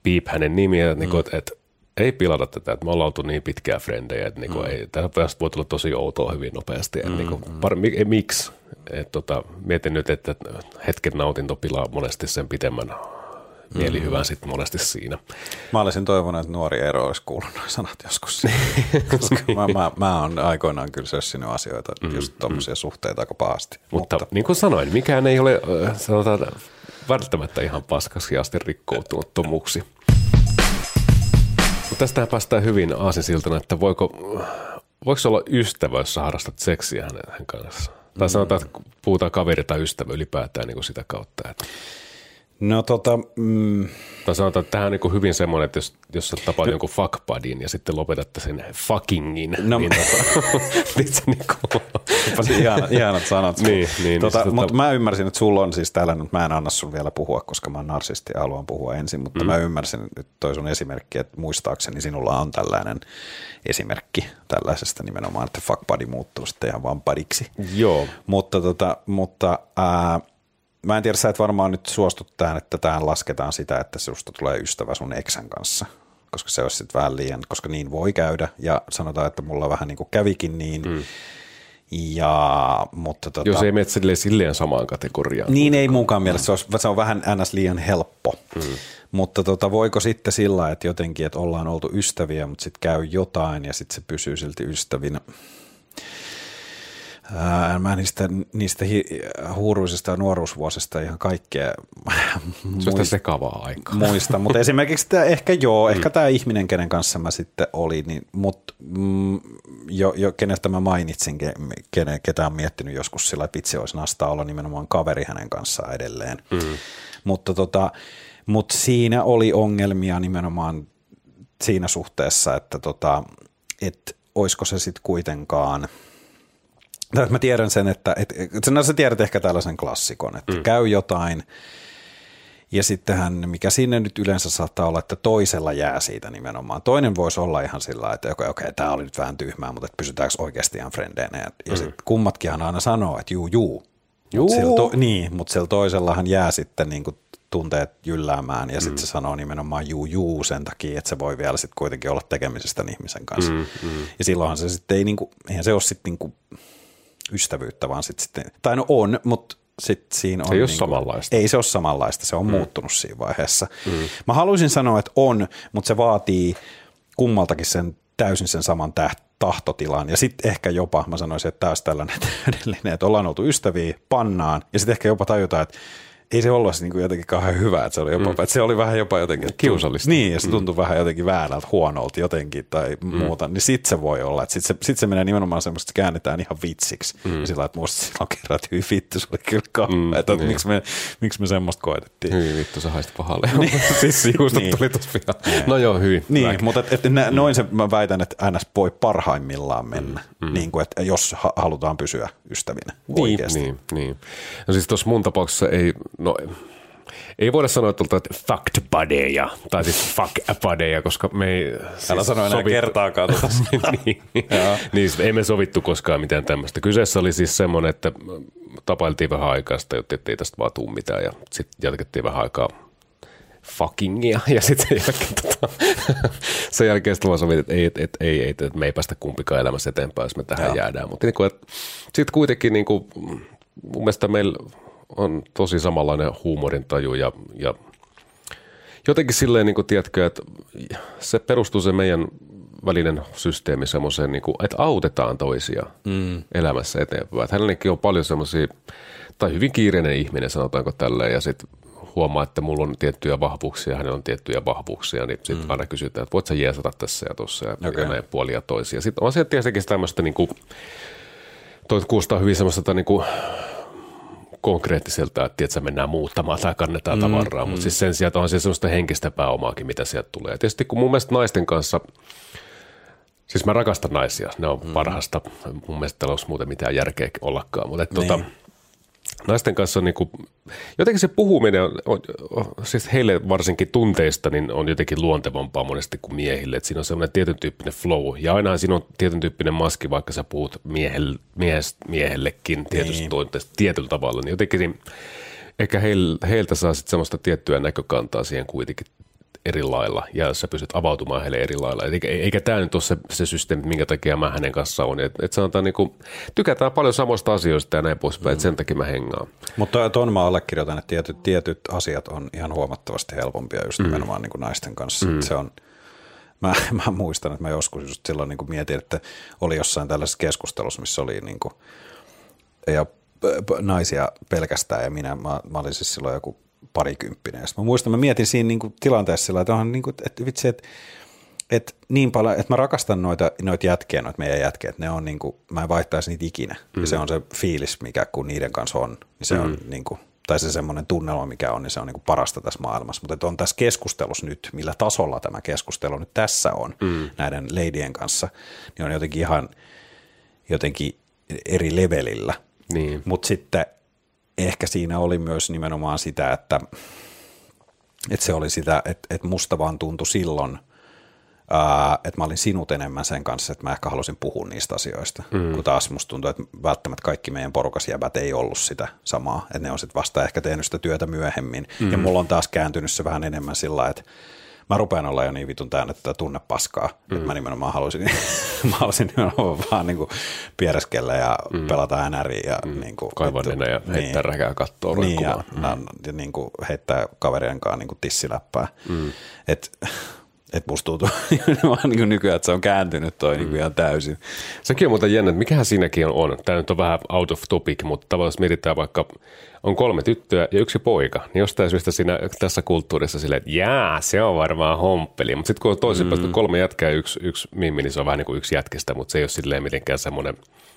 piip hänen nimiä, niin kuin, mm. että, että ei pilata tätä, että me ollaan oltu niin pitkää frendejä, että niin kuin, mm. ei, tästä voi tulla tosi outoa hyvin nopeasti. Mm. Että, niin kuin, par, miksi? Et, tota, mietin nyt, että hetken nautinto pilaa monesti sen pitemmän mielihyvän mm. sitten monesti siinä. Mä olisin toivonut, että nuori ero olisi kuullut nuo sanat joskus. Koska mä, mä, mä oon aikoinaan kyllä sössinyt asioita, mm. just tuommoisia mm. suhteita aika pahasti. Mutta, Mutta niin kuin sanoin, mikään ei ole sanotaan, välttämättä ihan paskaksi asti rikkoutunut tomuksi. Mutta tästähän päästään hyvin aasinsiltana, että voiko, voiko olla ystävä, jos harrastat seksiä hänen kanssa? Tai sanotaan, että puhutaan kaveri tai ystävä ylipäätään niin kuin sitä kautta. Että No tota... Mm. Tai sanotaan, että tähän on niin hyvin semmoinen, että jos, jos sä tapaat no. jonkun fuckbudin ja sitten lopetatte sen fuckingin, no. niin tota, niin se niin kuin... ihanat, ihanat sanat. niin, niin, tota, niin mutta tota... mä ymmärsin, että sulla on siis täällä, nyt mä en anna sun vielä puhua, koska mä oon narsisti ja haluan puhua ensin, mutta mm. mä ymmärsin nyt toi sun esimerkki, että muistaakseni sinulla on tällainen esimerkki tällaisesta nimenomaan, että fuckbuddy muuttuu sitten ihan vaan padiksi. Joo. Mutta, tota, mutta ää, mä en tiedä, sä et varmaan nyt suostu tähän, että tähän lasketaan sitä, että susta tulee ystävä sun eksän kanssa, koska se olisi sitten vähän liian, koska niin voi käydä ja sanotaan, että mulla vähän niin kuin kävikin niin, mm. Ja, mutta tota, Jos ei mene silleen, silleen samaan kategoriaan. Niin ei munkaan mielestä, se, olisi, se on vähän ns. liian helppo. Mm. Mutta tota, voiko sitten sillä, että jotenkin, että ollaan oltu ystäviä, mutta sitten käy jotain ja sitten se pysyy silti ystävinä. Ää, mä niistä, niistä hi, huuruisista nuoruusvuosista ihan kaikkea muista, sekavaa aikaa. muista, mutta esimerkiksi tämä, ehkä joo, mm. ehkä tämä ihminen, kenen kanssa mä sitten olin, niin, mutta mm, jo, jo, kenestä mä mainitsin, kenen, ketä on miettinyt joskus sillä, että vitsi olisi nastaa olla nimenomaan kaveri hänen kanssaan edelleen. Mm. Mutta tota, mutta siinä oli ongelmia nimenomaan siinä suhteessa, että tota, et olisiko se sitten kuitenkaan – Mä tiedän sen, että et, et, no sä tiedät ehkä tällaisen klassikon, että mm. käy jotain ja sittenhän, mikä sinne nyt yleensä saattaa olla, että toisella jää siitä nimenomaan. Toinen voisi olla ihan sillä että okei, okay, okay, tämä oli nyt vähän tyhmää, mutta pysytäänkö oikeasti ihan frendeinä. Ja, mm. sitten kummatkinhan aina sanoo, että juu, juu. juu. Mut to, niin, mutta sillä toisellahan jää sitten niin kuin tunteet jylläämään ja sitten mm. se sanoo nimenomaan juu juu sen takia, että se voi vielä sitten kuitenkin olla tekemisestä ihmisen kanssa. Mm, mm. Ja silloinhan se sitten ei, niin kuin, eihän se ole sitten niin kuin ystävyyttä, vaan sitten, sitten tai no on, mutta sitten siinä on... Se ei niin ole kuin, samanlaista. Ei se ole samanlaista, se on mm. muuttunut siinä vaiheessa. Mm. Mä haluaisin sanoa, että on, mutta se vaatii kummaltakin sen täysin sen saman täht, tahtotilan. Ja sitten ehkä jopa, mä sanoisin, että taas tällainen täydellinen, että ollaan oltu ystäviä, pannaan, ja sitten ehkä jopa tajutaan, että ei se ollut niin kuin jotenkin kauhean hyvä, että se oli, jopa, mm. että se oli vähän jopa jotenkin kiusallista. Niin, ja se mm. tuntui mm. vähän jotenkin väärältä, huonolta jotenkin tai mm. muuta, niin sit se voi olla, että sit se, sit se menee nimenomaan semmoista, että käännetään ihan vitsiksi, mm. ja sillä että musta silloin kerran, että hyvin vittu, se oli kyllä kauhean, mm, että niin. miksi, me, miksi me semmoista koetettiin. Hyvin vittu, se haisti pahalle. niin. siis juustot niin. tuli tuossa pian. No joo, hyvin. Niin, Väk. mutta et, et, mm. noin se mä väitän, että NS voi parhaimmillaan mennä, mm. mm. niin kuin, että jos halutaan pysyä ystävinä niin, oikeasti. Niin, niin. No siis tuossa mun tapauksessa ei, no ei voida sanoa, että oltaisiin fact buddyja, tai siis fuck buddyja, koska me ei... Siis Älä sano enää sovittu. kertaakaan tuota. niin, niin siis ei me sovittu koskaan mitään tämmöistä. Kyseessä oli siis semmoinen, että tapailtiin vähän aikaa sitä, jotta ei tästä vaan tuu mitään, ja sitten jatkettiin vähän aikaa fuckingia, ja sitten sen jälkeen, tota, sen jälkeen sitten vaan sovittiin, että ei, et, et, ei, ei, et, me ei päästä kumpikaan elämässä eteenpäin, jos me tähän Joo. jäädään. Mutta niin sitten kuitenkin niin kuin, mun mielestä meillä on tosi samanlainen huumorintaju ja, ja jotenkin silleen, niin kuin, tiedätkö, että se perustuu se meidän välinen systeemi semmoiseen, niin kuin, että autetaan toisia mm. elämässä eteenpäin. Että hänellekin on paljon semmoisia, tai hyvin kiireinen ihminen sanotaanko tälleen, ja sitten huomaa, että mulla on tiettyjä vahvuuksia, hänellä on tiettyjä vahvuuksia, niin sitten mm. aina kysytään, että voit sä jeesata tässä ja tuossa ja, okay. ja näin puolia toisia. Sitten on se tietenkin tämmöistä niin kuin, toi kuulostaa hyvin semmoista niin kuin, konkreettiselta, että tiedätkö, mennään muuttamaan tai kannetaan mm, tavaraa, mm. mutta siis sen sijaan on se semmoista henkistä pääomaakin, mitä sieltä tulee. Tietysti kun mun mielestä naisten kanssa, siis mä rakastan naisia, ne on mm. parhaasta, mun mielestä olisi muuten mitään järkeä ollakaan, mutta että, tota, niin. tota, naisten kanssa on niin kuin, jotenkin se puhuminen, on, on, siis heille varsinkin tunteista, niin on jotenkin luontevampaa monesti kuin miehille. Että siinä on semmoinen tietyn tyyppinen flow. Ja aina siinä on tietyn tyyppinen maski, vaikka sä puhut miehelle, miehes, miehellekin tietystä niin. tunteesta tietyllä tavalla. Niin jotenkin niin, ehkä heiltä saa sitten semmoista tiettyä näkökantaa siihen kuitenkin eri lailla ja sä pystyt avautumaan heille eri lailla. Eikä, eikä tämä nyt ole se, se systeemi, minkä takia mä hänen kanssaan on. Että et sanotaan niin kuin, tykätään paljon samoista asioista ja näin poispäin, mm. että sen takia mä hengaan. Mutta tuon mä allekirjoitan, että tietyt, tietyt asiat on ihan huomattavasti helpompia just mm. nimenomaan niin kuin naisten kanssa. Mm. Se on, mä, mä muistan, että mä joskus just silloin niin kuin mietin, että oli jossain tällaisessa keskustelussa, missä oli niin kuin, ja naisia pelkästään ja minä, mä, mä olin siis silloin joku parikymppinen. Ja mä muistan, mä mietin siinä niin kuin tilanteessa sillä, että, on niin kuin, että vitsi, että, että niin paljon, että mä rakastan noita, noita jätkiä, noita meidän jätkiä, että ne on niin kuin, mä en vaihtaisi niitä ikinä. Mm. Ja se on se fiilis, mikä kun niiden kanssa on, niin se mm. on niin kuin, tai se semmoinen tunnelma, mikä on, niin se on niin kuin parasta tässä maailmassa. Mutta on tässä keskustelussa nyt, millä tasolla tämä keskustelu nyt tässä on mm. näiden leidien kanssa, niin on jotenkin ihan jotenkin eri levelillä. Niin. Mutta sitten ehkä siinä oli myös nimenomaan sitä, että, että se oli sitä, että, että musta vaan tuntui silloin, ää, että mä olin sinut enemmän sen kanssa, että mä ehkä halusin puhua niistä asioista, mm. kun taas musta tuntuu, että välttämättä kaikki meidän porukas jäbät ei ollut sitä samaa, että ne on sitten vasta ehkä tehnyt sitä työtä myöhemmin, mm. ja mulla on taas kääntynyt se vähän enemmän sillä että mä rupean olla jo niin vitun täynnä tätä tunnepaskaa, mm. että mä nimenomaan halusin, mä halusin nimenomaan vaan niin kuin piereskellä ja mm. pelata NRI ja mm. niin kuin, kaivaa nenä ja niin, heittää räkää kattoa niin, ja, mm. ja niin kuin heittää kaverien kanssa niin kuin tissiläppää. Mm. Et, että musta tuntuu vaan niin nykyään, että se on kääntynyt toi niin mm. niin ihan täysin. Sekin on muuten jännä, että mikähän siinäkin on. Tämä nyt on vähän out of topic, mutta tavallaan mietitään vaikka, on kolme tyttöä ja yksi poika, niin jostain syystä siinä, tässä kulttuurissa silleen, että jää, se on varmaan homppeli. Mutta sitten kun on toisinpäin mm. kolme jätkää ja yksi, yksi mimmi, niin se on vähän niin kuin yksi jätkestä, mutta se ei ole silleen mitenkään semmoinen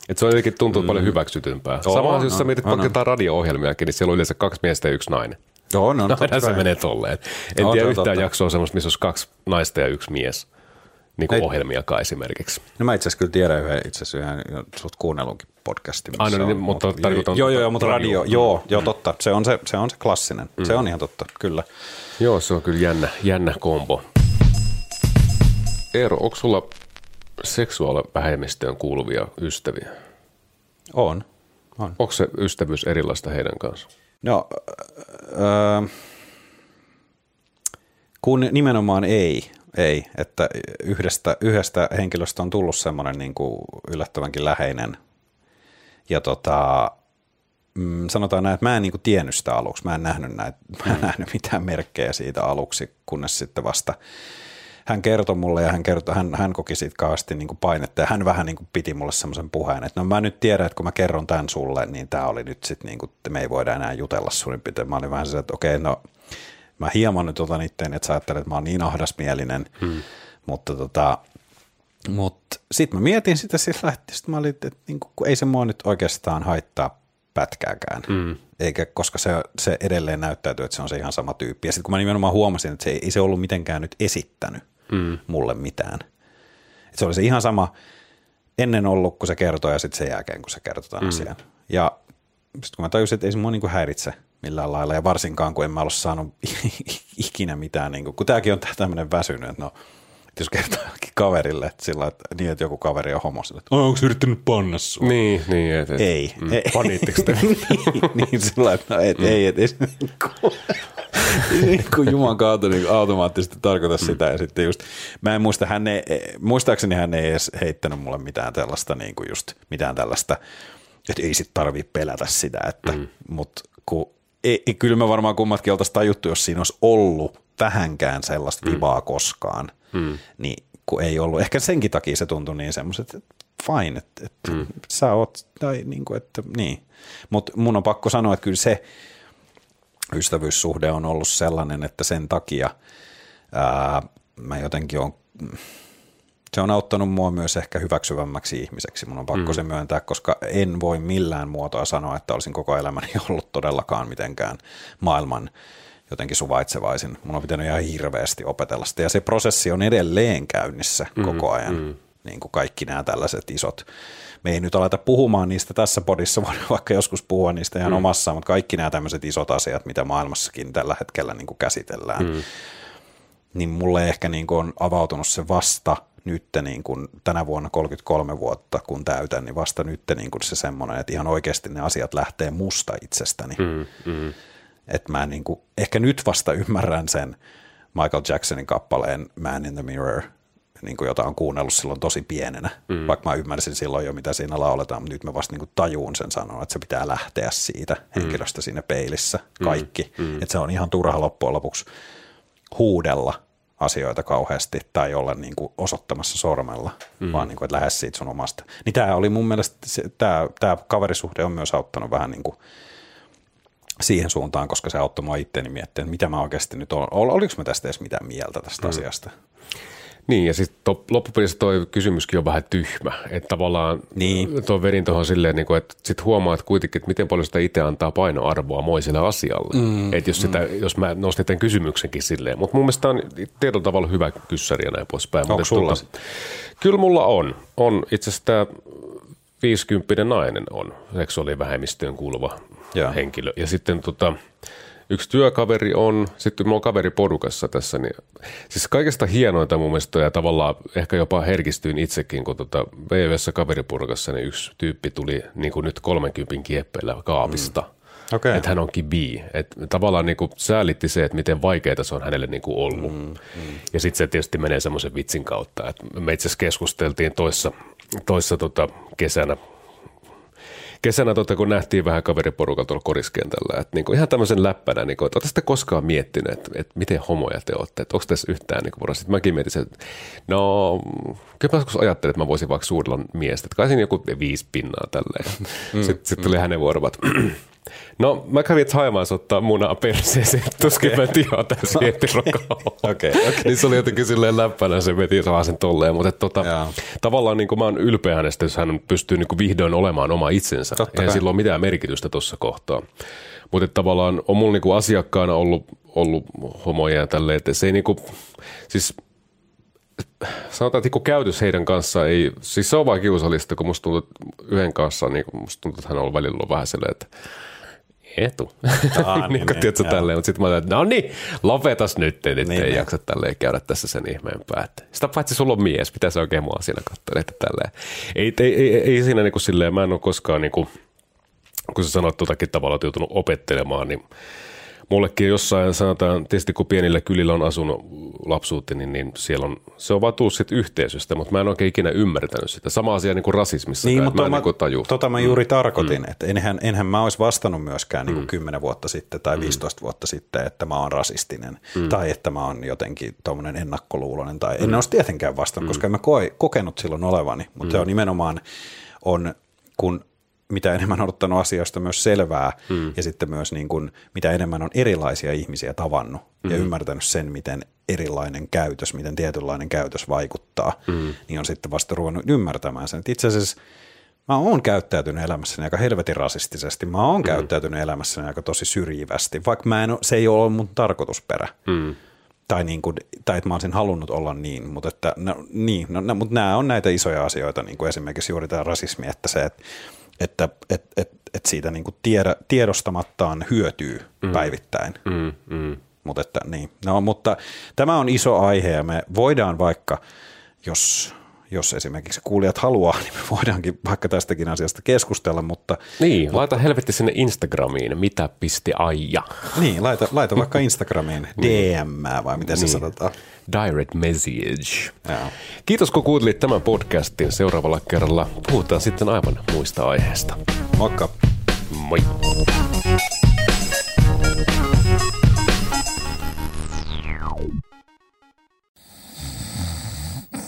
että se on jotenkin tuntuu mm. paljon hyväksytympää. Sama jos sä mietit vaikka radio-ohjelmiakin, niin siellä on yleensä kaksi miestä ja yksi nainen. Joo, no, no se menee tolleen. En no, tiedä yhtään totta. jaksoa semmoista, missä olisi kaksi naista ja yksi mies. Niin kuin ohjelmiakaan esimerkiksi. No mä itse asiassa kyllä tiedän yhden, itse asiassa yhden sut kuunnellunkin podcastin. Aina, niin, mutta tarkoitan... Joo, joo, joo, mutta radio, radio joo, joo, totta. Se on se, se, on se klassinen. Mm. Se on ihan totta, kyllä. Joo, se on kyllä jännä, jännä kombo. Eero, onko sulla seksuaalivähemmistöön kuuluvia ystäviä? On. on. Onko se ystävyys erilaista heidän kanssaan? No, öö, kun nimenomaan ei, ei, että yhdestä, yhdestä henkilöstä on tullut semmoinen niin kuin yllättävänkin läheinen. Ja tota, mm, sanotaan näin, että mä en niin kuin tiennyt sitä aluksi, mä en nähnyt, näitä, mä en nähnyt mitään merkkejä siitä aluksi, kunnes sitten vasta hän kertoi mulle ja hän, kertoi, hän, hän koki siitä kauheasti niin kuin painetta ja hän vähän niin kuin piti mulle semmoisen puheen, että no mä nyt tiedän, että kun mä kerron tämän sulle, niin tämä oli nyt sitten niin kuin, että me ei voida enää jutella suurin piirtein. Mä olin vähän se, että okei, no mä hieman nyt otan itteen, että sä ajattelet, että mä oon niin ahdasmielinen, hmm. mutta tota, mutta sitten mä mietin sitä sillä, että sit mä olin, että niin kuin, ei se mua nyt oikeastaan haittaa pätkääkään. Mm. Eikä, koska se, se edelleen näyttäytyy, että se on se ihan sama tyyppi. Ja sitten kun mä nimenomaan huomasin, että se ei, ei se ollut mitenkään nyt esittänyt mm. mulle mitään. Et se oli se ihan sama ennen ollut, kun se kertoi ja sitten sen jälkeen, kun se kertoi tämän mm. asian. Ja sitten kun mä tajusin, että ei se mua niinku häiritse millään lailla, ja varsinkaan kun en mä ole saanut ikinä mitään, niin kuin, kun tämäkin on tämmöinen väsynyt, että no – jos kertoo kaverille, että, sillä, että, niin, että joku kaveri on homo, sillä, että onko yrittänyt panna sua? Niin, niin. Et, et, ei. Mm, ei. Paniitteko te? niin, niin, sillä että no, et, mm. ei, et, ei, niin kuin, niin kuin Juman kautta niin automaattisesti tarkoita mm. sitä. Ja sitten just, mä en muista, hän ei, muistaakseni hän ei edes heittänyt mulle mitään tällaista, niin kuin just mitään tällaista, että ei sit tarvii pelätä sitä, että, mm. mutta kun ei, kyllä me varmaan kummatkin oltaisiin tajuttu, jos siinä olisi ollut vähänkään sellaista vivaa mm. koskaan, mm. niin kun ei ollut. Ehkä senkin takia se tuntui niin semmoiset, että fine, että, että mm. sä oot, tai niin kuin, että niin. Mutta mun on pakko sanoa, että kyllä se ystävyyssuhde on ollut sellainen, että sen takia ää, mä jotenkin on, se on auttanut mua myös ehkä hyväksyvämmäksi ihmiseksi. Mun on pakko mm. se myöntää, koska en voi millään muotoa sanoa, että olisin koko elämäni ollut todellakaan mitenkään maailman jotenkin suvaitsevaisin. Mun on pitänyt ihan hirveästi opetella sitä ja se prosessi on edelleen käynnissä mm, koko ajan. Mm. Niin kuin kaikki nämä tällaiset isot. Me ei nyt aleta puhumaan niistä tässä podissa, voidaan vaikka joskus puhua niistä ihan mm. omassa, mutta kaikki nämä tämmöiset isot asiat, mitä maailmassakin tällä hetkellä niin kuin käsitellään, mm. niin mulle ehkä niin kuin on avautunut se vasta nyt niin kuin tänä vuonna 33 vuotta, kun täytän, niin vasta nyt niin kuin se semmoinen, että ihan oikeasti ne asiat lähtee musta itsestäni. Mm, mm. Että mä niin kuin, ehkä nyt vasta ymmärrän sen Michael Jacksonin kappaleen Man in the Mirror, niin kuin jota on kuunnellut silloin tosi pienenä, mm. vaikka mä ymmärsin silloin jo, mitä siinä lauletaan, mutta nyt mä vasta niin kuin tajuun sen sanoa, että se pitää lähteä siitä mm. henkilöstä siinä peilissä, mm. kaikki. Mm. Että se on ihan turha loppujen lopuksi huudella asioita kauheasti tai olla niin kuin osoittamassa sormella, mm. vaan niin kuin, että lähes siitä sun omasta. Niin tämä oli mun mielestä, tämä, tämä kaverisuhde on myös auttanut vähän niin kuin siihen suuntaan, koska se auttoi mua itteeni miettimään, mitä mä oikeasti nyt olen. Oliko mä tästä edes mitään mieltä tästä mm. asiasta? Niin, ja sitten loppupelissä tuo kysymyskin on vähän tyhmä. Että tavallaan niin. tuo verin tuohon silleen, niin kuin, että sitten huomaat kuitenkin, että miten paljon sitä itse antaa painoarvoa moiselle asialle. Mm. Että jos, sitä, mm. jos mä nostin tämän kysymyksenkin silleen. Mutta mun mielestä on tietyllä tavalla hyvä kyssäri ja näin poispäin. Onko sulla? Kyllä mulla on. On itse asiassa tämä 50 nainen on seksuaalivähemmistöön kuuluva ja. henkilö. Ja sitten tota, yksi työkaveri on, sitten mulla on kaveri porukassa tässä, niin siis kaikesta hienointa mun mielestä ja tavallaan ehkä jopa herkistyin itsekin, kun tota VVssä kaveriporukassa niin yksi tyyppi tuli niin kuin nyt 30 kieppeillä kaapista. Mm. Okay. Että hän onkin bi. Et tavallaan niin kuin säälitti se, että miten vaikeaa se on hänelle niin kuin ollut. Mm, mm. Ja sitten se tietysti menee semmoisen vitsin kautta. että me itse asiassa keskusteltiin toissa, toissa tota kesänä kesänä, tota, kun nähtiin vähän kaveriporukalta tuolla koriskentällä, että niin kuin ihan tämmöisen läppänä, niin kuin, että koskaan miettinyt, että, että miten homoja te olette, että onko tässä yhtään niin kuin, Sitten mäkin mietin, että no, kyllä mä joskus ajattelin, että mä voisin vaikka suurella miestä, että kai siinä joku viisi pinnaa tälleen. Mm, sitten sit tuli mm. hänen vuorovat. No, mä kävin haimaan ottaa munaa perseeseen, tuskin okay. mä tiedän täysin okay, okay. Niin se oli jotenkin silleen läppänä, se veti vaan sen tolleen, mutta tota, tavallaan niin kuin mä oon ylpeä hänestä, jos hän pystyy niin kuin vihdoin olemaan oma itsensä. Totta Eihän sillä ole mitään merkitystä tuossa kohtaa. Mutta tavallaan on mulla niinku asiakkaana ollut, ollut homoja ja tälleen, että se ei niinku, siis sanotaan, että käytös heidän kanssaan ei, siis se on vaan kiusallista, kun musta tuntuu, että yhden kanssa, niin musta tuntuu, että hän on välillä ollut vähän silleen, että etu. Aa, niin, niin, niin, tälleen, mutta sitten mä ajattelin, että no niin, lopetas nyt, että niin, ei niin. jaksa tälleen käydä tässä sen ihmeempää. Että sitä paitsi sulla on mies, pitäisi oikein mua siinä katsoa, että tälleen. Ei, ei, ei, ei siinä niin kuin silleen, mä en ole koskaan niin kuin, kun sä sanoit tuotakin tavalla, että joutunut opettelemaan, niin mullekin jossain sanotaan, tietysti kun pienillä kylillä on asunut lapsuutti, niin, niin siellä on, se on vaan tullut yhteisöstä, mutta mä en oikein ikinä ymmärtänyt sitä. Sama asia niin kuin rasismissa, niin, mutta mä mä, niin taju. Tota mä juuri mm. tarkoitin, mm. että enhän, enhän mä olisi vastannut myöskään niin kuin mm. 10 vuotta sitten tai 15 mm. vuotta sitten, että mä oon rasistinen mm. tai että mä oon jotenkin tuommoinen ennakkoluuloinen tai mm. en olisi tietenkään vastannut, mm. koska en mä koe, kokenut silloin olevani, mutta mm. se on nimenomaan on, kun mitä enemmän on ottanut asioista myös selvää mm. ja sitten myös niin kuin, mitä enemmän on erilaisia ihmisiä tavannut mm. ja ymmärtänyt sen, miten erilainen käytös, miten tietynlainen käytös vaikuttaa, mm. niin on sitten vasta ruvennut ymmärtämään sen. Että itse asiassa mä oon käyttäytynyt elämässäni aika helvetin rasistisesti, mä oon mm. käyttäytynyt elämässäni aika tosi syrjivästi, vaikka mä en, se ei ole mun tarkoitusperä. Mm. Tai, niin kuin, tai että mä olisin halunnut olla niin, mutta, että, no, niin, no, no, mutta nämä on näitä isoja asioita, niin kuin esimerkiksi juuri tämä rasismi, että se, että että et, et, et siitä niin kuin tiedä, tiedostamattaan hyötyy mm. päivittäin. Mm, mm. Mut että, niin. no, mutta tämä on iso aihe ja me voidaan vaikka, jos jos esimerkiksi kuulijat haluaa, niin me voidaankin vaikka tästäkin asiasta keskustella, mutta... Niin, mutta, laita helvetti sinne Instagramiin, mitä pisti aija. Niin, laita, laita vaikka Instagramiin DM vai miten niin. se sanotaan. Direct message. Joo. Kiitos kun kuuntelit tämän podcastin. Seuraavalla kerralla puhutaan sitten aivan muista aiheista. Moikka. Moi.